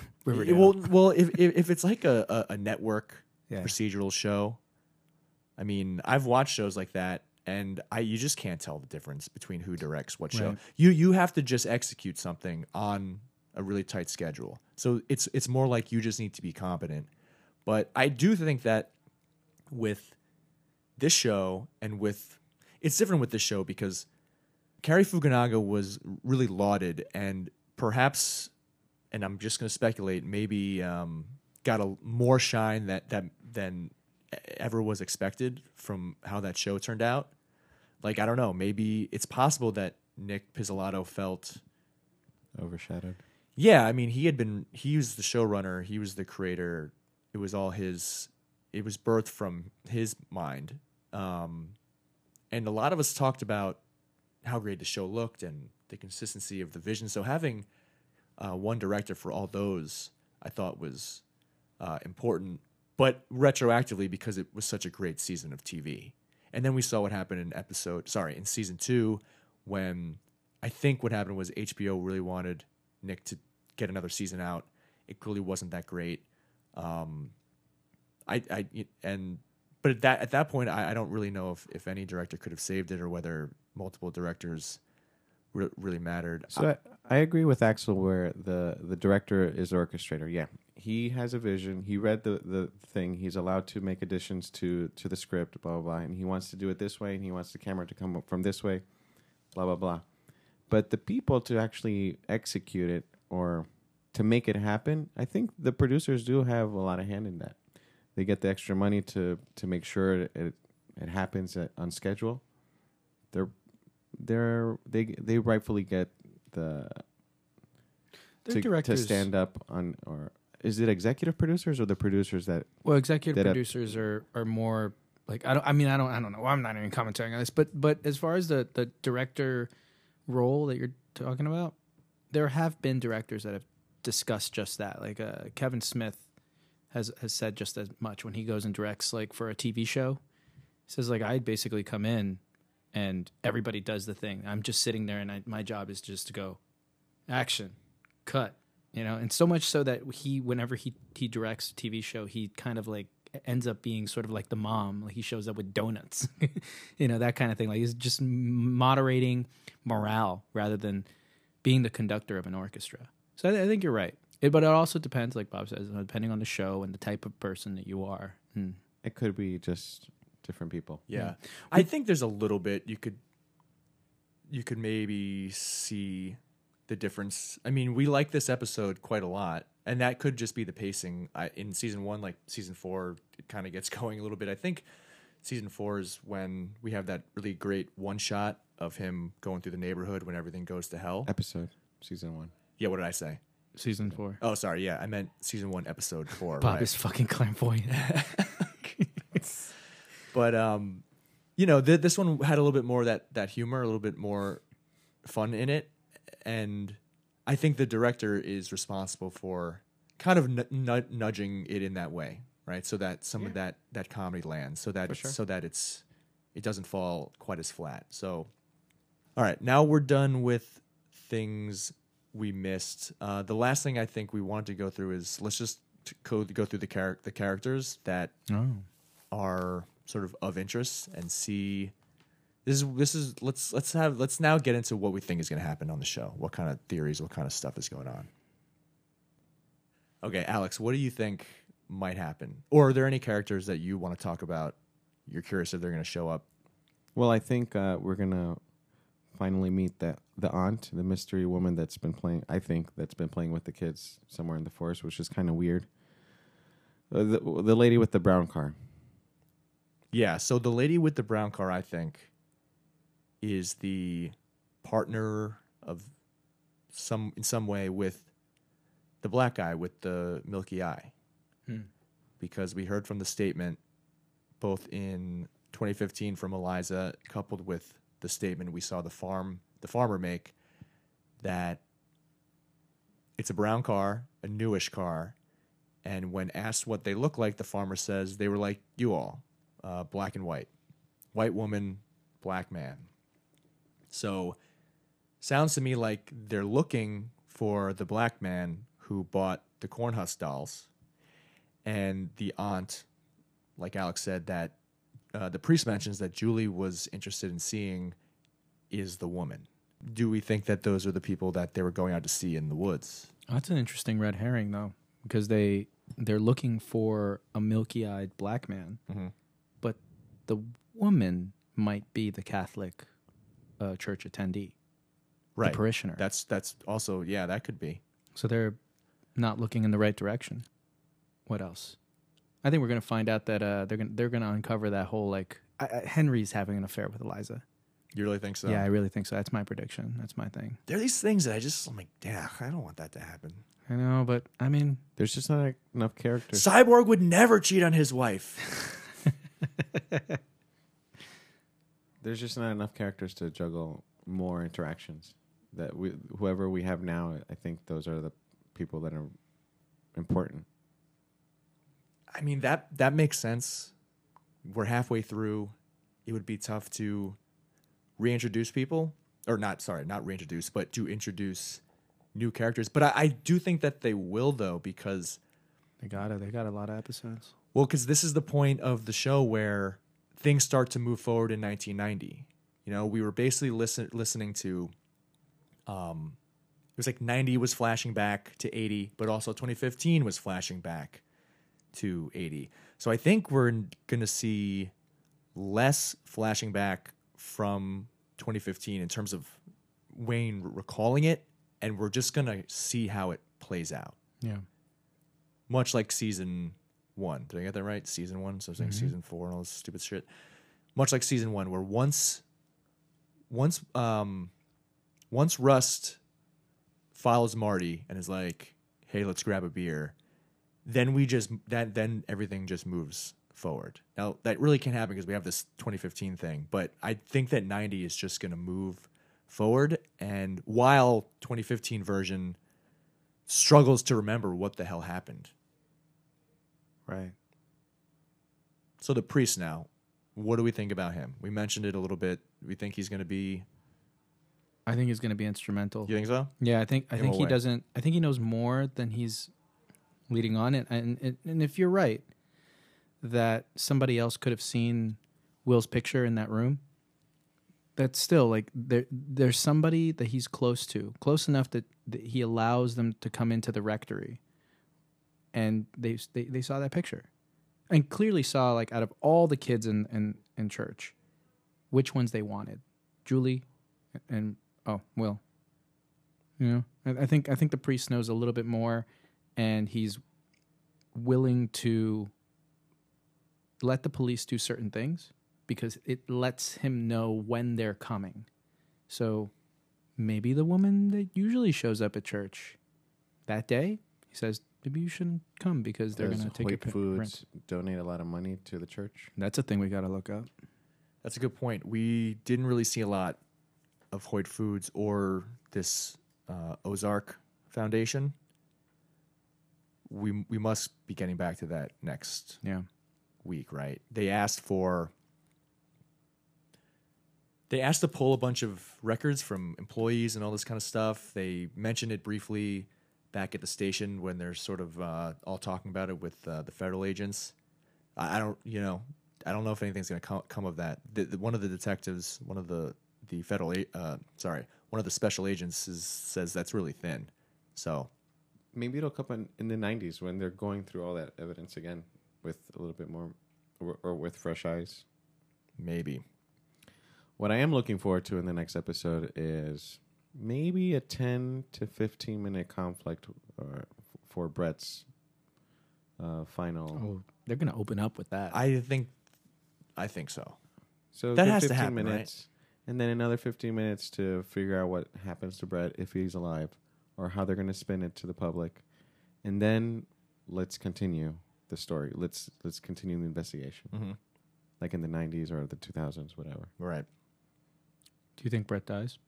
Speaker 3: Riverdale.
Speaker 1: well, well, if, if if it's like a, a, a network
Speaker 3: Yeah.
Speaker 1: procedural show, I mean, I've watched shows like that, and I you just can't tell the difference between who directs what show.
Speaker 3: Right.
Speaker 1: You you have to just execute something on a really tight schedule. So it's it's more like you just need to be competent. But I do think that with this show and with it's different with this show because Cary Fukunaga was really lauded and perhaps and I'm just going to speculate maybe um, got a more shine that that than ever was expected from how that show turned out. Like I don't know, maybe it's possible that Nic Pizzolatto felt
Speaker 2: Overshadowed.
Speaker 1: yeah, I mean, he had been he was the showrunner, he was the creator. It was all his it was birthed from his mind. Um and a lot of us talked about how great the show looked and the consistency of the vision. So having uh, one director for all those, I thought was uh, important but retroactively because it was such a great season of TV. And then we saw what happened in episode, sorry, in season two, when I think what happened was HBO really wanted Nic to get another season out. It clearly wasn't that great. Um, I, I, and, but at that at that point, I, I don't really know if, if any director could have saved it or whether multiple directors re- really mattered.
Speaker 2: So I, I agree with Axel where the the director is the orchestrator. Yeah, he has a vision. He read the the thing. He's allowed to make additions to to the script. Blah blah blah. And he wants to do it this way. And he wants the camera to come from this way. Blah blah blah. But the people to actually execute it or to make it happen, I think the producers do have a lot of hand in that. They get the extra money to to make sure it it happens at, on schedule. They're they're they they rightfully get the
Speaker 3: They're
Speaker 2: to, to stand up on or is it executive producers or the producers that
Speaker 3: Well, executive
Speaker 2: Did it-
Speaker 3: producers are are more like I don't. I mean, I don't. I don't know. I'm not even commenting on this, but but as far as the the director role that you're talking about, there have been directors that have discussed just that. Like uh, Kevin Smith has has said just as much when he goes and directs like for a TV show. He says like I'd basically come in and everybody does the thing. I'm just sitting there and I, my job is just to go action, cut, you know, and so much so that he, whenever he he directs a TV show, he kind of like ends up being sort of like the mom. Like he shows up with donuts, you know, that kind of thing. Like he's just moderating morale rather than being the conductor of an orchestra. So I, I think you're right. It, but it also depends, like Bob says, depending on the show and the type of person that you are. Hmm.
Speaker 2: it could be just different people.
Speaker 1: Yeah. I think there's a little bit you could you could maybe see the difference. I mean, we like this episode quite a lot, and that could just be the pacing. I, in season 1 like season 4 it kind of gets going a little bit. I think season 4 is when we have that really great one shot of him going through the neighborhood when everything goes to hell.
Speaker 2: Episode season one.
Speaker 1: Yeah, what did I say?
Speaker 3: Season four.
Speaker 1: Oh, sorry. Yeah, I meant season 1 episode 4.
Speaker 3: Bob
Speaker 1: right.
Speaker 3: is fucking clairvoyant.
Speaker 1: But um, you know, th- this one had a little bit more of that that humor, a little bit more fun in it, and I think the director is responsible for kind of n- n- nudging it in that way, right? So that some of that that comedy lands, so that
Speaker 2: sure.
Speaker 1: so that it's it doesn't fall quite as flat. So, all right, now we're done with things we missed. Uh, the last thing I think we want to go through is let's just go go through the char- the characters that
Speaker 3: oh.
Speaker 1: are sort of of interest and see this is this is let's let's have let's now get into what we think is going to happen on the show what kind of theories what kind of stuff is going on okay alex what do you think might happen or are there any characters that you want to talk about you're curious if they're going to show up
Speaker 2: Well, I think uh, we're gonna finally meet that the aunt, the mystery woman that's been playing. I think that's been playing with the kids somewhere in the forest, which is kind of weird. Uh, the the lady with the brown car.
Speaker 1: Yeah so the lady with the brown car i think is the partner of some in some way with the black guy with the milky eye
Speaker 3: Hmm.
Speaker 1: because we heard from the statement both in 2015 from Eliza, coupled with the statement we saw the farm the farmer make that it's a brown car, a newish car, and when asked what they look like, the farmer says they were like you all, uh, black and white, white woman, black man. So, sounds to me like they're looking for the black man who bought the cornhusk dolls and the aunt, like Alex said, that uh, the priest mentions that Julie was interested in seeing is the woman. Do we think that those are the people that they were going out to see in the woods?
Speaker 3: That's an interesting red herring, though, because they they're looking for a milky-eyed black man,
Speaker 1: Mhm.
Speaker 3: But the woman might be the Catholic uh, church attendee,
Speaker 1: Right.
Speaker 3: the parishioner.
Speaker 1: That's that's also yeah, that could be.
Speaker 3: so they're not looking in the right direction. What else? I think we're gonna find out that uh, they're gonna they're gonna uncover that whole like I, I, Henry's having an affair with Eliza.
Speaker 1: You really think so?
Speaker 3: Yeah, I really think so. That's my prediction. That's my thing.
Speaker 1: There are these things that I just I'm like, yeah, I don't want that to happen.
Speaker 3: I know, but I mean,
Speaker 2: There's just not enough characters.
Speaker 1: Cyborg would never cheat on his wife.
Speaker 2: There's just not enough characters to juggle more interactions. That we whoever we have now, I think those are the people that are important.
Speaker 1: I mean that that makes sense. We're halfway through. It would be tough to reintroduce people, or not. Sorry, not reintroduce, but to introduce new characters. But I, I do think that they will, though, because
Speaker 3: They got it. They got a lot of episodes.
Speaker 1: Well, because this is the point of the show where things start to move forward in 1990. You know, we were basically listen, listening to, um, it was like 90 was flashing back to 80, but also 2015 was flashing back to 80. So I think we're going to see less flashing back from 2015 in terms of Wayne recalling it, and we're just going to see how it plays out
Speaker 3: Yeah.
Speaker 1: much like season one. Did I get that right? Season one. So I'm saying season four and all this stupid shit. Much like season one, where once, once, um, once Rust follows Marty and is like, "Hey, let's grab a beer," then we just that then everything just moves forward. Now that really can't happen because we have this 2015 thing, but I think that 90 is just going to move forward, and while 2015 version struggles to remember what the hell happened.
Speaker 3: Right.
Speaker 1: So the priest now, what do we think about him? We mentioned it a little bit. We think he's going to be.
Speaker 3: I think he's going to be instrumental.
Speaker 1: You think so?
Speaker 3: Yeah, I think I
Speaker 1: In
Speaker 3: think he
Speaker 1: way?
Speaker 3: doesn't. I think he knows more than he's leading on it. And, and and if you're right that somebody else could have seen Will's picture in that room, that's still like there. There's somebody that he's close to, close enough that, that he allows them to come into the rectory, and they they they saw that picture, and clearly saw like out of all the kids in in in church, which ones they wanted, Julie, and oh Will. You know, I, I think I think the priest knows a little bit more, and he's willing to let the police do certain things because it lets him know when they're coming. So maybe the woman that usually shows up at church that day, he says, maybe you shouldn't come because they're
Speaker 2: Does
Speaker 3: going to take your
Speaker 2: Hoyt
Speaker 3: pa- rent.
Speaker 2: Foods donate a lot of money to the church?
Speaker 3: That's a thing we got to look up.
Speaker 1: That's a good point. We didn't really see a lot of Hoyt Foods or this uh, Ozark Foundation. We we must be getting back to that next
Speaker 3: Yeah.
Speaker 1: week, right? They asked for they asked to pull a bunch of records from employees and all this kind of stuff. They mentioned it briefly back at the station when they're sort of uh, all talking about it with uh, the federal agents. I, I don't, you know, I don't know if anything's going to come, come of that. The, the, one of the detectives, one of the the federal, uh, sorry, one of the special agents is, says that's really thin. So
Speaker 2: Maybe it'll come in, in the 90s when they're going through all that evidence again with a little bit more or, or with fresh eyes.
Speaker 1: maybe.
Speaker 2: What I am looking forward to in the next episode is maybe a 10 to 15 minute conflict uh, for Brett's uh, final.
Speaker 3: Oh, they're going to open up with that.
Speaker 1: I think, I think so.
Speaker 2: So
Speaker 1: That
Speaker 2: good
Speaker 1: has to
Speaker 2: 15
Speaker 1: happen, right?
Speaker 2: and then another 15 minutes to figure out what happens to Brett if he's alive, or how they're going to spin it to the public, and then let's continue the story. Let's let's continue the investigation,
Speaker 1: Mm-hmm.
Speaker 2: like in the 90s or the 2000s, whatever.
Speaker 1: Right.
Speaker 3: Do you think Brett dies?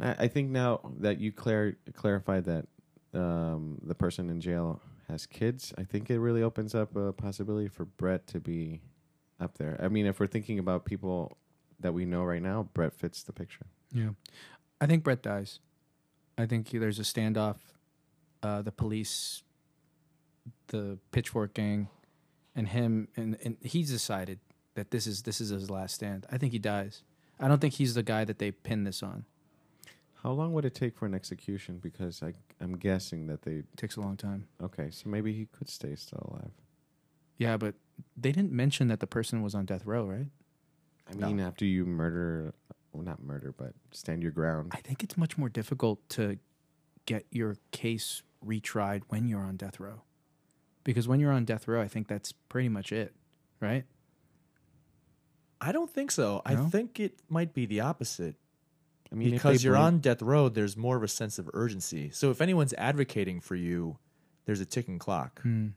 Speaker 2: I, I think now that you clar- clarified that um, the person in jail has kids, I think it really opens up a possibility for Brett to be up there. I mean, if we're thinking about people that we know right now, Brett fits the picture.
Speaker 3: Yeah, I think Brett dies. I think he- there's a standoff. Uh, the police, the pitchfork gang, and him, and, and he's decided that this is this is his last stand. I think he dies. I don't think he's the guy that they pin this on.
Speaker 2: How long would it take for an execution? Because I, I'm guessing that they.
Speaker 3: It takes a long time.
Speaker 2: Okay, so maybe he could stay still alive.
Speaker 3: Yeah, but they didn't mention that the person was on death row, right?
Speaker 2: I
Speaker 1: No.
Speaker 2: mean, after you murder, well, not murder, but stand your ground.
Speaker 3: I think it's much more difficult to get your case retried when you're on death row. Because when you're on death row, I think that's pretty much it, right?
Speaker 1: I don't think so. I
Speaker 3: No?
Speaker 1: think it might be the opposite.
Speaker 2: I mean,
Speaker 1: because you're on death row, there's more of a sense of urgency. So if anyone's advocating for you, there's a ticking clock.
Speaker 3: Hmm.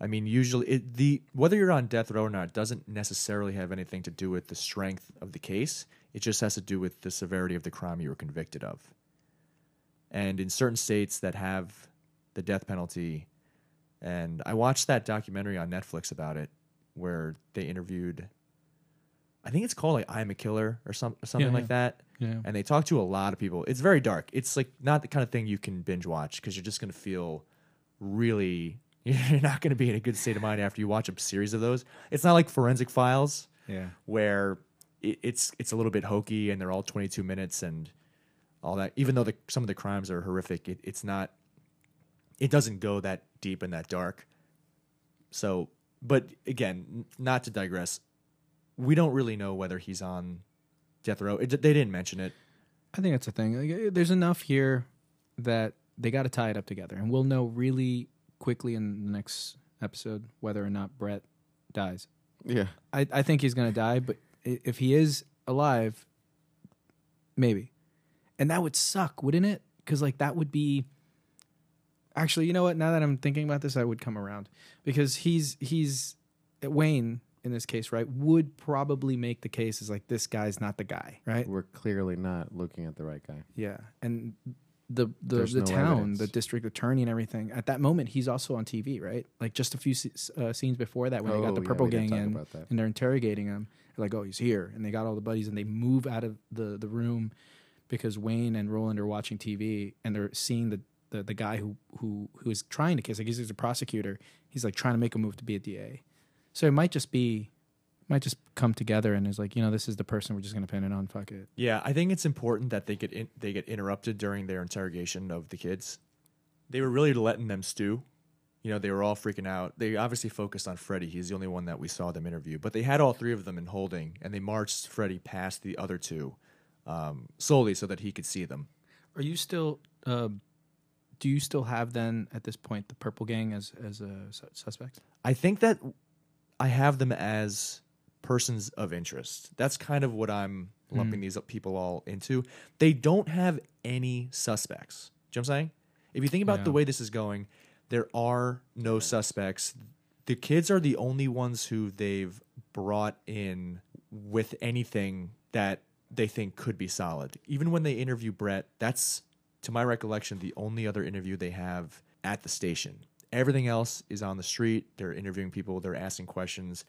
Speaker 1: I mean, usually it, the whether you're on death row or not doesn't necessarily have anything to do with the strength of the case. It just has to do with the severity of the crime you were convicted of. And in certain states that have the death penalty, And I watched that documentary on Netflix about it, where they interviewed. I think it's called like "I'm a Killer" or some or something
Speaker 3: Yeah,
Speaker 1: like
Speaker 3: yeah.
Speaker 1: that.
Speaker 3: Yeah.
Speaker 1: And they talk to a lot of people. It's very dark. It's like not the kind of thing you can binge watch because you're just gonna feel really. You're not going to be in a good state of mind after you watch a series of those. It's not like Forensic Files
Speaker 3: Yeah.
Speaker 1: where it, it's it's a little bit hokey and they're all 22 minutes and all that. Even though the, some of the crimes are horrific, it, it's not. It doesn't go that deep and that dark. So, but again, n- not to digress, we don't really know whether he's on death row. It, they didn't mention it.
Speaker 3: I think that's the thing. Like, there's enough here that they got to tie it up together, and we'll know really quickly in the next episode whether or not Brett dies.
Speaker 2: Yeah.
Speaker 3: I, I think he's gonna die, but if he is alive, maybe, and that would suck, wouldn't it? Because like that would be. Actually, you know what? Now that I'm thinking about this, I would come around because he's he's Wayne in this case, right? Would probably make the case is like this guy's not the guy, right?
Speaker 2: We're clearly not looking at the right guy.
Speaker 3: Yeah, and the the
Speaker 2: There's
Speaker 3: the
Speaker 2: no
Speaker 3: town,
Speaker 2: evidence.
Speaker 3: the district attorney, and everything. At that moment, he's also on TV, right? Like just a few uh, scenes before that, when they got
Speaker 2: Oh,
Speaker 3: the purple
Speaker 2: we did
Speaker 3: gang in, and they're interrogating him. They're like, "Oh, he's here," and they got all the buddies, and they move out of the the room because Wayne and Roland are watching TV, and they're seeing the the, the guy who who who is trying to kiss. Like he's a prosecutor. He's like trying to make a move to be a DA. So it might just be, might just come together, and is like, you know, this is the person we're just gonna pin it on. Fuck it.
Speaker 1: Yeah, I think it's important that they get in, they get interrupted during their interrogation of the kids. They were really letting them stew. You know, they were all freaking out. They obviously focused on Freddie. He's the only one that we saw them interview, but they had all three of them in holding, and they marched Freddie past the other two, um, solely so that he could see them.
Speaker 3: Are you still? Uh, do you still have then at this point the Purple Gang as as a su- suspect?
Speaker 1: I think that I have them as persons of interest. That's kind of what I'm hmm. lumping these people all into. They don't have any suspects. Do you know what I'm saying? If you think about the way this is going, there are no suspects. The kids are the only ones who they've brought in with anything that they think could be solid. Even when they interview Brett, that's to my recollection the only other interview they have at the station. Everything else is on the street. They're interviewing people, they're asking questions,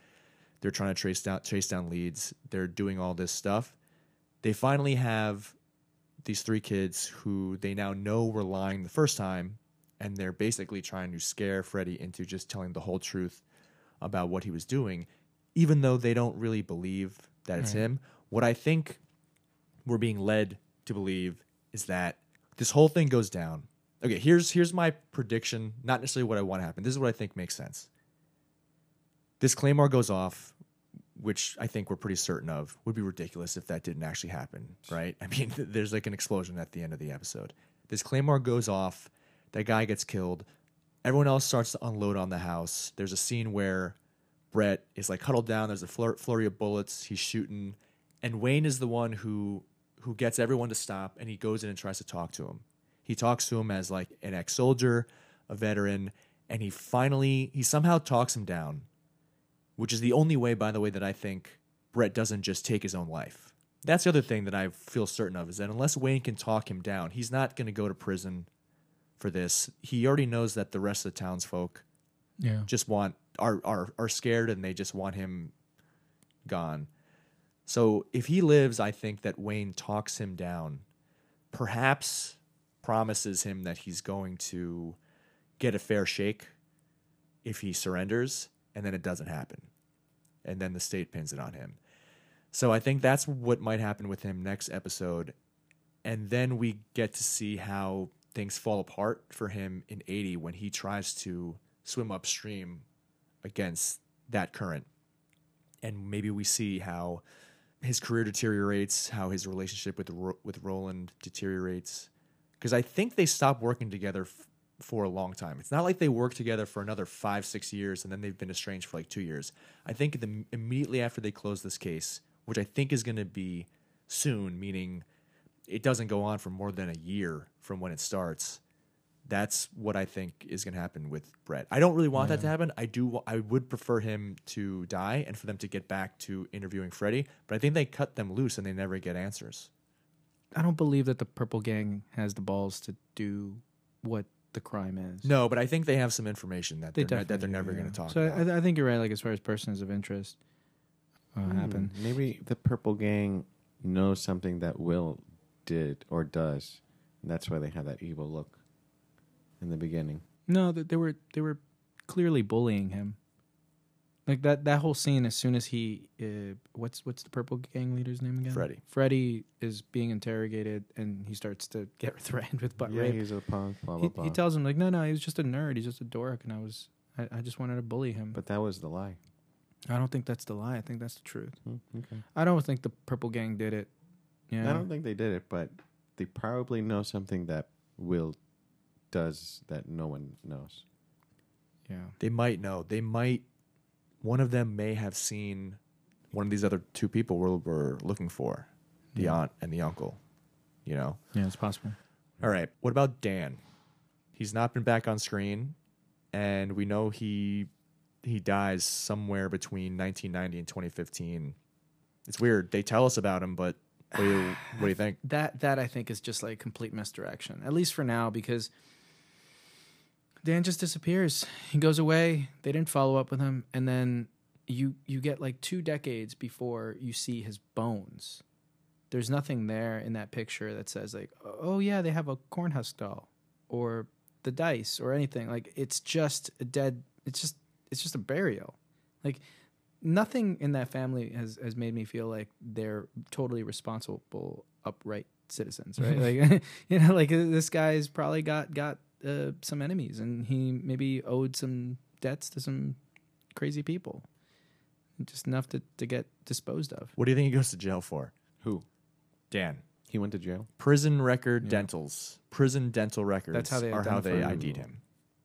Speaker 1: they're trying to trace down chase down leads, they're doing all this stuff. They finally have these three kids who they now know were lying the first time, and they're basically trying to scare Freddie into just telling the whole truth about what he was doing, even though they don't really believe that it's
Speaker 3: Right.
Speaker 1: him. What I think we're being led to believe is that this whole thing goes down. Okay, here's here's my prediction, not necessarily what I want to happen. This is what I think makes sense. This claymore goes off, which I think we're pretty certain of. Would be ridiculous if that didn't actually happen, right? I mean, there's like an explosion at the end of the episode. This claymore goes off, that guy gets killed. Everyone else starts to unload on the house. There's a scene where Brett is like huddled down. There's a flur- flurry of bullets. He's shooting, and Wayne is the one who who gets everyone to stop, and he goes in and tries to talk to him. He talks to him as like an ex-soldier, a veteran, and he finally he somehow talks him down, which is the only way, by the way, that I think Brett doesn't just take his own life. That's the other thing that I feel certain of is that unless Wayne can talk him down, he's not going to go to prison for this. He already knows that the rest of the townsfolk
Speaker 3: Yeah.
Speaker 1: just want are are are scared and they just want him gone. So if he lives, I think that Wayne talks him down, perhaps promises him that he's going to get a fair shake if he surrenders, and then it doesn't happen. And then the state pins it on him. So I think that's what might happen with him next episode. And then we get to see how things fall apart for him in 80 when he tries to swim upstream against that current. And maybe we see how his career deteriorates, how his relationship with with Roland deteriorates. Because I think they stopped working together f- for a long time. It's not like they worked together for another five, six years and then they've been estranged for like two years. I think the, immediately after they close this case, which I think is going to be soon, meaning it doesn't go on for more than a year from when it starts. That's what I think is going to happen with Brett. I don't really want that to happen. I do. I would prefer him to die and for them to get back to interviewing Freddie. But I think they cut them loose and they never get answers.
Speaker 3: I don't believe that the Purple Gang has the balls to do what the crime is.
Speaker 1: No, but I think they have some information that
Speaker 3: they
Speaker 1: they're, not- that they're never
Speaker 3: do,
Speaker 1: going to talk
Speaker 3: So
Speaker 1: about.
Speaker 3: I, I think you're right. Like as far as persons of interest uh,
Speaker 2: Hmm,
Speaker 3: happen.
Speaker 2: Maybe the Purple Gang knows something that Will did or does, and that's why they have that evil look in the beginning.
Speaker 3: No, th- they were they were clearly bullying him. Like that that whole scene. As soon as he, uh, what's what's the purple gang leader's name again?
Speaker 1: Freddie.
Speaker 3: Freddie is being interrogated, and he starts to get threatened with butt
Speaker 2: yeah,
Speaker 3: rape.
Speaker 2: he's a punk. Blah blah
Speaker 3: He,
Speaker 2: blah.
Speaker 3: he tells him like, no, no, he was just a nerd. He's just a dork, and I was, I, I just wanted to bully him.
Speaker 2: but that was the lie.
Speaker 3: I don't think that's the lie. I think that's the truth.
Speaker 2: Hmm, okay.
Speaker 3: I don't think the purple gang did it. Yeah,
Speaker 2: I don't think they did it, but they probably know something that Will does that no one knows.
Speaker 3: Yeah,
Speaker 1: they might know. They might. One of them may have seen one of these other two people we're, we're looking for, the
Speaker 3: Yeah.
Speaker 1: aunt and the uncle. You know.
Speaker 3: yeah, it's possible.
Speaker 1: All right. What about Dan? He's not been back on screen, and we know he he dies somewhere between 1990 and 2015. It's weird. They tell us about him, but what do you, what do you think?
Speaker 3: that that I think is just like complete misdirection, at least for now, because Dan just disappears. He goes away. They didn't follow up with him, and then you you get like two decades before you see his bones. There's nothing there in that picture that says like, oh yeah, they have a corn husk doll, or the dice, or anything. Like it's just a dead. It's just it's just a burial. Like nothing in that family has has made me feel like they're totally responsible, upright citizens, right? like you know, like this guy's probably got got uh, some enemies, and he maybe owed some debts to some crazy people, just enough to to get disposed of.
Speaker 1: What do you think he goes to jail for?
Speaker 2: Who?
Speaker 1: Dan.
Speaker 2: He went to jail.
Speaker 1: Prison record
Speaker 3: Yeah.
Speaker 1: dentals. Prison dental records
Speaker 3: That's how they
Speaker 1: are how they
Speaker 3: identify
Speaker 1: ID'd him.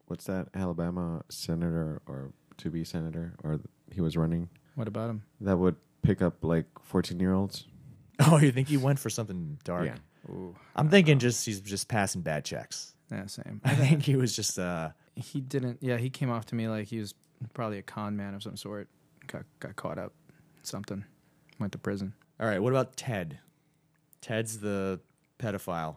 Speaker 2: What's that? Alabama senator or to be senator or th- he was running
Speaker 3: What about him?
Speaker 2: that would pick up like 14 year olds.
Speaker 1: Oh, you think he went for something dark?
Speaker 2: Yeah.
Speaker 3: Ooh,
Speaker 1: I'm thinking just he's just passing bad checks.
Speaker 3: Yeah, same.
Speaker 1: I think he was just uh
Speaker 3: he didn't. Yeah, he came off to me like he was probably a con man of some sort. Got got caught up, something, went to prison.
Speaker 1: All right, what about Ted? Ted's the pedophile.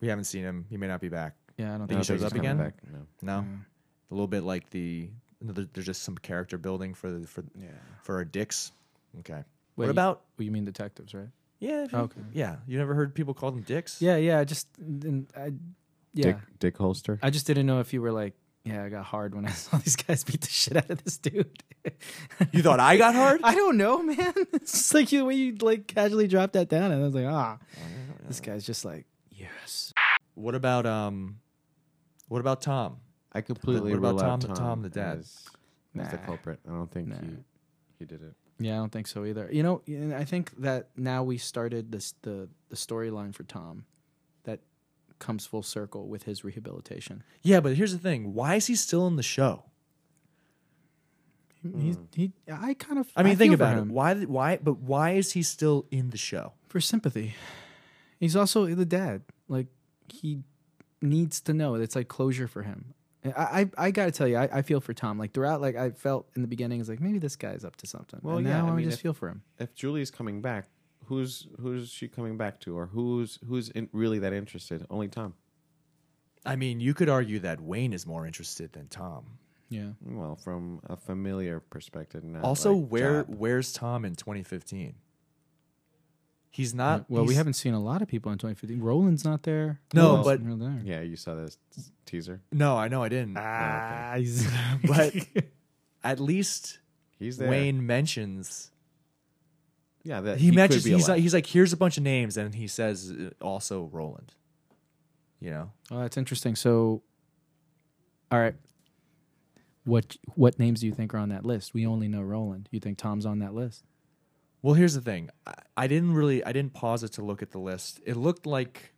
Speaker 1: We haven't seen him. He may not be back.
Speaker 3: Yeah, I don't
Speaker 1: Think
Speaker 3: think
Speaker 1: he shows up again?
Speaker 2: Back. No.
Speaker 1: No,
Speaker 3: Mm,
Speaker 1: a little bit like the there's just some character building for the, for
Speaker 3: yeah.
Speaker 1: for our dicks. Okay.
Speaker 3: Wait,
Speaker 1: what
Speaker 3: you-
Speaker 1: about
Speaker 3: Well, you mean detectives, right?
Speaker 1: Yeah? if you-
Speaker 3: Okay.
Speaker 1: Yeah, you never heard people call them dicks?
Speaker 3: Yeah, yeah. I just, didn't- I, yeah.
Speaker 2: Dick, Dick Holster.
Speaker 3: I just didn't know if you were like, yeah, I got hard when I saw these guys beat the shit out of this dude.
Speaker 1: You thought I got hard?
Speaker 3: I don't know, man. It's just like you, the way you like casually dropped that down, and I was like, ah, this guy's just like, yes.
Speaker 1: What about um? What about Tom?
Speaker 2: I completely
Speaker 1: What about
Speaker 2: rule
Speaker 1: Tom
Speaker 2: out
Speaker 1: the-
Speaker 2: Tom,
Speaker 1: Tom the dad?
Speaker 2: as, as the
Speaker 3: Nah.
Speaker 2: culprit. I don't think
Speaker 3: Nah.
Speaker 2: he he did it.
Speaker 3: Yeah, I don't think so either. You know, and I think that now we started this the the storyline for Tom that comes full circle with his rehabilitation.
Speaker 1: Yeah, but here's the thing: why is he still in the show?
Speaker 3: He, he's, hmm. he, I kind of.
Speaker 1: I mean, think
Speaker 3: feel for
Speaker 1: about it.
Speaker 3: him.
Speaker 1: Why? Why? But why is he still in the show?
Speaker 3: for sympathy. He's also the dad. Like he needs to know. It's like closure for him. I I, I got to tell you, I, I feel for Tom. Like throughout, like I felt in the beginning, is like maybe this guy's up to something.
Speaker 2: Well,
Speaker 3: and
Speaker 2: yeah,
Speaker 3: now
Speaker 2: I
Speaker 3: I,
Speaker 2: mean,
Speaker 3: just
Speaker 2: if-
Speaker 3: feel for him.
Speaker 2: If Julie's coming back, who's who's she coming back to, or who's who's in, really that interested? Only Tom.
Speaker 1: I mean, you could argue that Wayne is more interested than Tom.
Speaker 3: Yeah.
Speaker 2: Well, from a familiar perspective. Not
Speaker 1: also,
Speaker 2: like
Speaker 1: where
Speaker 2: job.
Speaker 1: where's Tom in 2015? He's not.
Speaker 3: well, we haven't seen a lot of people in 2015. Roland's not there.
Speaker 1: No,
Speaker 3: Roland's
Speaker 1: but-
Speaker 3: there.
Speaker 2: Yeah, you saw this teaser.
Speaker 1: No, I know I didn't.
Speaker 3: Ah, he's-
Speaker 1: but at least
Speaker 2: He's there.
Speaker 1: Wayne mentions.
Speaker 2: Yeah, that
Speaker 1: He,
Speaker 2: could
Speaker 1: mentions.
Speaker 2: be
Speaker 1: He's
Speaker 2: alive.
Speaker 1: like, he's like, here's a bunch of names, and he says uh, also Roland. You know,
Speaker 3: Oh, that's interesting. So, all right, what what names do you think are on that list? We only know Roland. You think Tom's on that list?
Speaker 1: Well, here's the thing. I, I didn't really I didn't pause it to look at the list. It looked like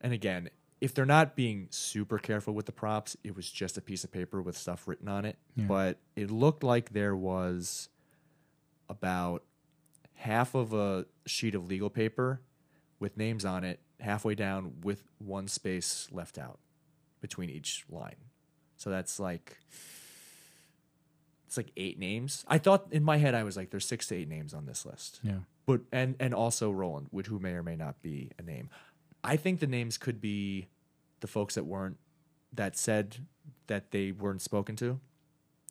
Speaker 1: and again, if they're not being super careful with the props, it was just a piece of paper with stuff written on it.
Speaker 3: Yeah.
Speaker 1: But it looked like there was about half of a sheet of legal paper with names on it halfway down with one space left out between each line. So that's like it's like eight names. I thought in my head I was like, there's six to eight names on this list,
Speaker 3: Yeah.
Speaker 1: but and and also Roland, which who may or may not be a name. I think the names could be the folks that weren't that said that they weren't spoken to,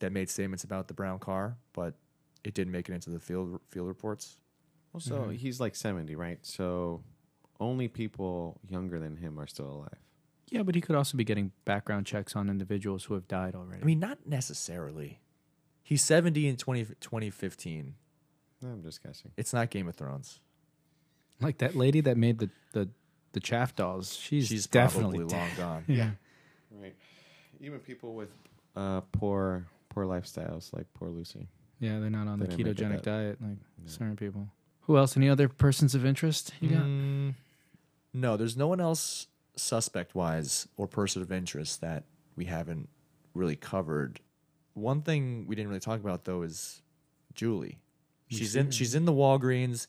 Speaker 1: that made statements about the brown car, but it didn't make it into the field field reports.
Speaker 2: Also,
Speaker 3: Mhm.
Speaker 2: he's like 70, right? So only people younger than him are still alive.
Speaker 3: Yeah, but he could also be getting background checks on individuals who have died already.
Speaker 1: I mean, not necessarily. He's 70 in 20, 2015.
Speaker 2: I'm just guessing.
Speaker 1: It's not Game of Thrones.
Speaker 3: like that lady that made the the the chaff dolls. She's,
Speaker 1: She's
Speaker 3: definitely
Speaker 1: probably long
Speaker 3: dead.
Speaker 1: gone.
Speaker 3: Yeah.
Speaker 2: Right. Even people with uh, poor poor lifestyles, like poor Lucy.
Speaker 3: Yeah, they're not on
Speaker 2: They
Speaker 3: the
Speaker 2: didn't make it
Speaker 3: ketogenic
Speaker 2: that-
Speaker 3: diet like
Speaker 2: Yeah.
Speaker 3: certain people. Who else? Any other persons of interest you got?
Speaker 1: Mm, no, there's no one else suspect wise or person of interest that we haven't really covered. One thing we didn't really talk about though is Julie. She's in she's in the Walgreens.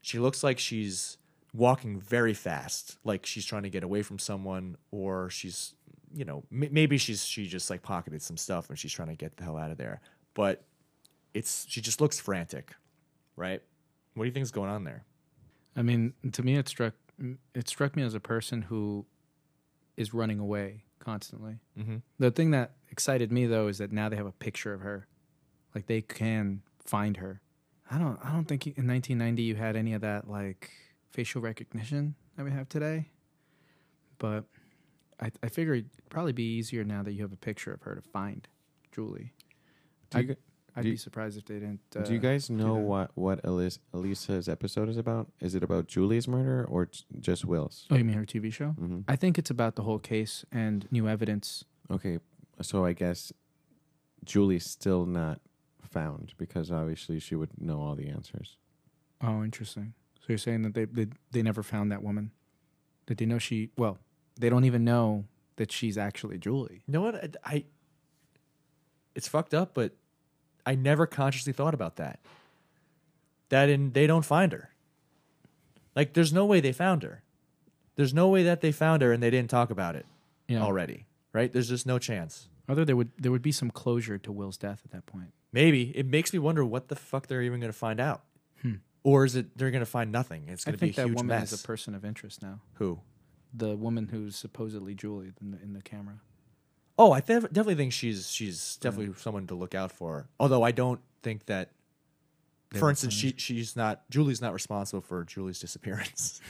Speaker 1: She looks like she's walking very fast, like she's trying to get away from someone, or she's you know m- maybe she's she just like pocketed some stuff and she's trying to get the hell out of there. But it's she just looks frantic, right? What do you think is going on there?
Speaker 3: I mean, to me, it struck it struck me as a person who is running away constantly.
Speaker 1: Mm-hmm.
Speaker 3: The thing that excited me though is that now they have a picture of her, like they can find her. I don't. I don't think you- in 1990 you had any of that like facial recognition that we have today. But I, I figure it'd probably be easier now that you have a picture of her to find Julie.
Speaker 2: Do you,
Speaker 3: I'd, I'd
Speaker 2: do
Speaker 3: be surprised if they didn't. Uh,
Speaker 2: do you guys know
Speaker 3: that.
Speaker 2: what what Elise, Elisa's episode is about? Is it about Julie's murder or j- just Will's?
Speaker 3: Oh, you mean her TV show?
Speaker 2: hmm
Speaker 3: I think it's about the whole case and new evidence.
Speaker 2: Okay, so I guess Julie's still not found because obviously she would know all the answers.
Speaker 3: Oh, interesting. So you're saying that they they, they never found that woman? That they know she? Well, they don't even know that she's actually Julie.
Speaker 1: You know what? I, I it's fucked up, but I never consciously thought about that. That in they don't find her. Like there's no way they found her. There's no way that they found her and they didn't talk about it
Speaker 3: Yeah.
Speaker 1: already. Right? There's just no chance.
Speaker 3: Other there would there would be some closure to Will's death at that point.
Speaker 1: Maybe it makes me wonder what the fuck they're even going to find out.
Speaker 3: Hmm.
Speaker 1: Or is it they're going to find nothing? It's going to be
Speaker 3: think
Speaker 1: a
Speaker 3: that
Speaker 1: huge
Speaker 3: woman
Speaker 1: mess.
Speaker 3: is a person of interest now.
Speaker 1: Who?
Speaker 3: The woman who's supposedly Julie in the, in the camera.
Speaker 1: Oh, I def- definitely think she's she's definitely someone to look out for. Although I don't think that,
Speaker 3: They
Speaker 1: for instance, she she's not Julie's not responsible for Julie's disappearance.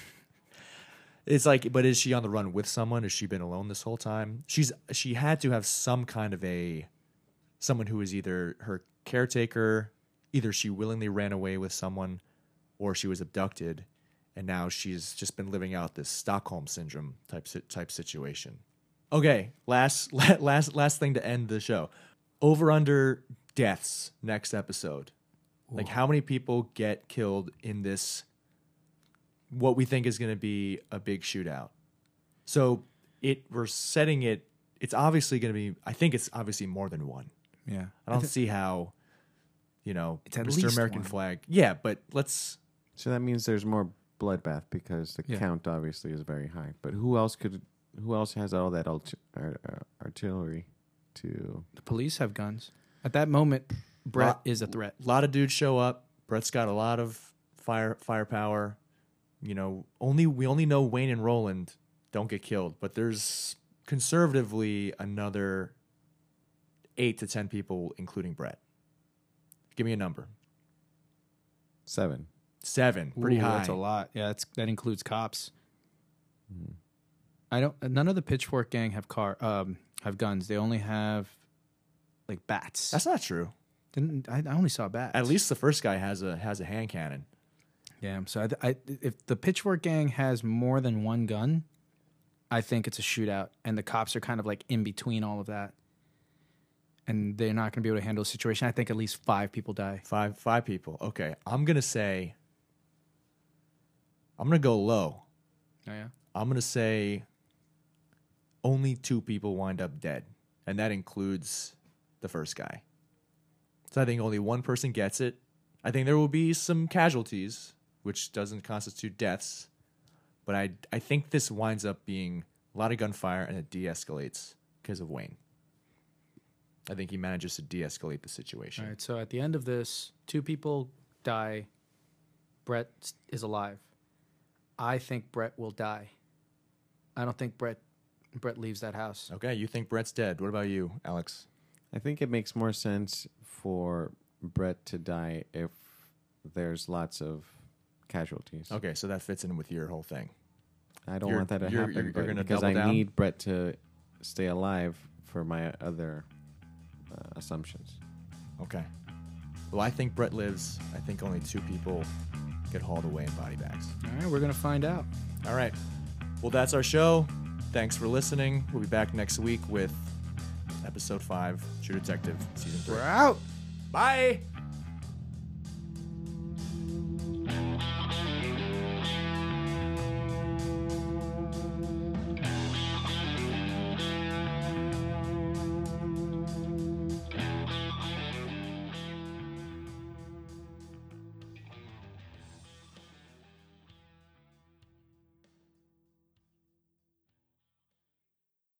Speaker 1: it's like, but is she on the run with someone? Has she been alone this whole time? She's she had to have some kind of a someone who is either her caretaker, either she willingly ran away with someone, or she was abducted, and now she's just been living out this Stockholm syndrome type type situation. Okay, last last last thing to end the show. Over under deaths next episode. Like how many people get killed in this what we think is going to be a big shootout. So it we're setting it it's obviously going to be I think it's obviously more than one.
Speaker 3: Yeah.
Speaker 1: I don't see how you know,
Speaker 3: It's at
Speaker 1: Mr.
Speaker 3: least
Speaker 1: American
Speaker 3: one.
Speaker 1: flag. Yeah, but let's
Speaker 2: So that means there's more bloodbath because the
Speaker 3: Yeah.
Speaker 2: count obviously is very high. But who else could? Who else has all that art- ar- ar- artillery to?
Speaker 3: The police have guns. At that moment, Brett
Speaker 1: Lot-
Speaker 3: is a threat.
Speaker 1: a lot of dudes show up. Brett's got a lot of fire firepower. You know, only we only know Wayne and Roland don't get killed, but there's conservatively another eight to ten people, including Brett. Give me a number.
Speaker 2: Seven.
Speaker 1: Seven, pretty
Speaker 3: Ooh,
Speaker 1: high.
Speaker 3: That's a lot. Yeah, that's that includes cops. Hmm. I don't. None of the Pitchfork gang have car um have guns. They only have like bats.
Speaker 1: That's not true.
Speaker 3: Didn't I, I only saw bats.
Speaker 1: At least the first guy has a has a hand cannon.
Speaker 3: Yeah. So I, I, if the Pitchfork gang has more than one gun, I think it's a shootout, and the cops are kind of like in between all of that, and they're not going to be able to handle the situation. I think at least five people die.
Speaker 1: Five five people. Okay, I'm gonna say. I'm gonna go low.
Speaker 3: Oh yeah.
Speaker 1: I'm gonna say only two people wind up dead, and that includes the first guy. So I think only one person gets it. I think there will be some casualties, which doesn't constitute deaths, but I I think this winds up being a lot of gunfire and it de-escalates because of Wayne. I think he manages to de-escalate the situation.
Speaker 3: All right. So at the end of this, two people die. Brett is alive. I think Brett will die. I don't think Brett. Brett leaves that house.
Speaker 1: Okay, you think Brett's dead. What about you, Alex?
Speaker 2: I think it makes more sense for Brett to die if there's lots of casualties.
Speaker 1: Okay, so that fits in with your whole thing.
Speaker 2: I don't
Speaker 1: You're-
Speaker 2: want that to
Speaker 1: you're-
Speaker 2: happen
Speaker 1: you're- you're
Speaker 2: but
Speaker 1: gonna
Speaker 2: because
Speaker 1: double
Speaker 2: I
Speaker 1: down?
Speaker 2: need Brett to stay alive for my other uh, assumptions.
Speaker 1: Okay. Well, I think Brett lives. I think only two people get hauled away in body bags.
Speaker 3: All right, we're gonna find out.
Speaker 1: All right. Well, that's our show. Thanks for listening. We'll be back next week with episode five, True Detective, season three.
Speaker 3: We're out.
Speaker 1: Bye.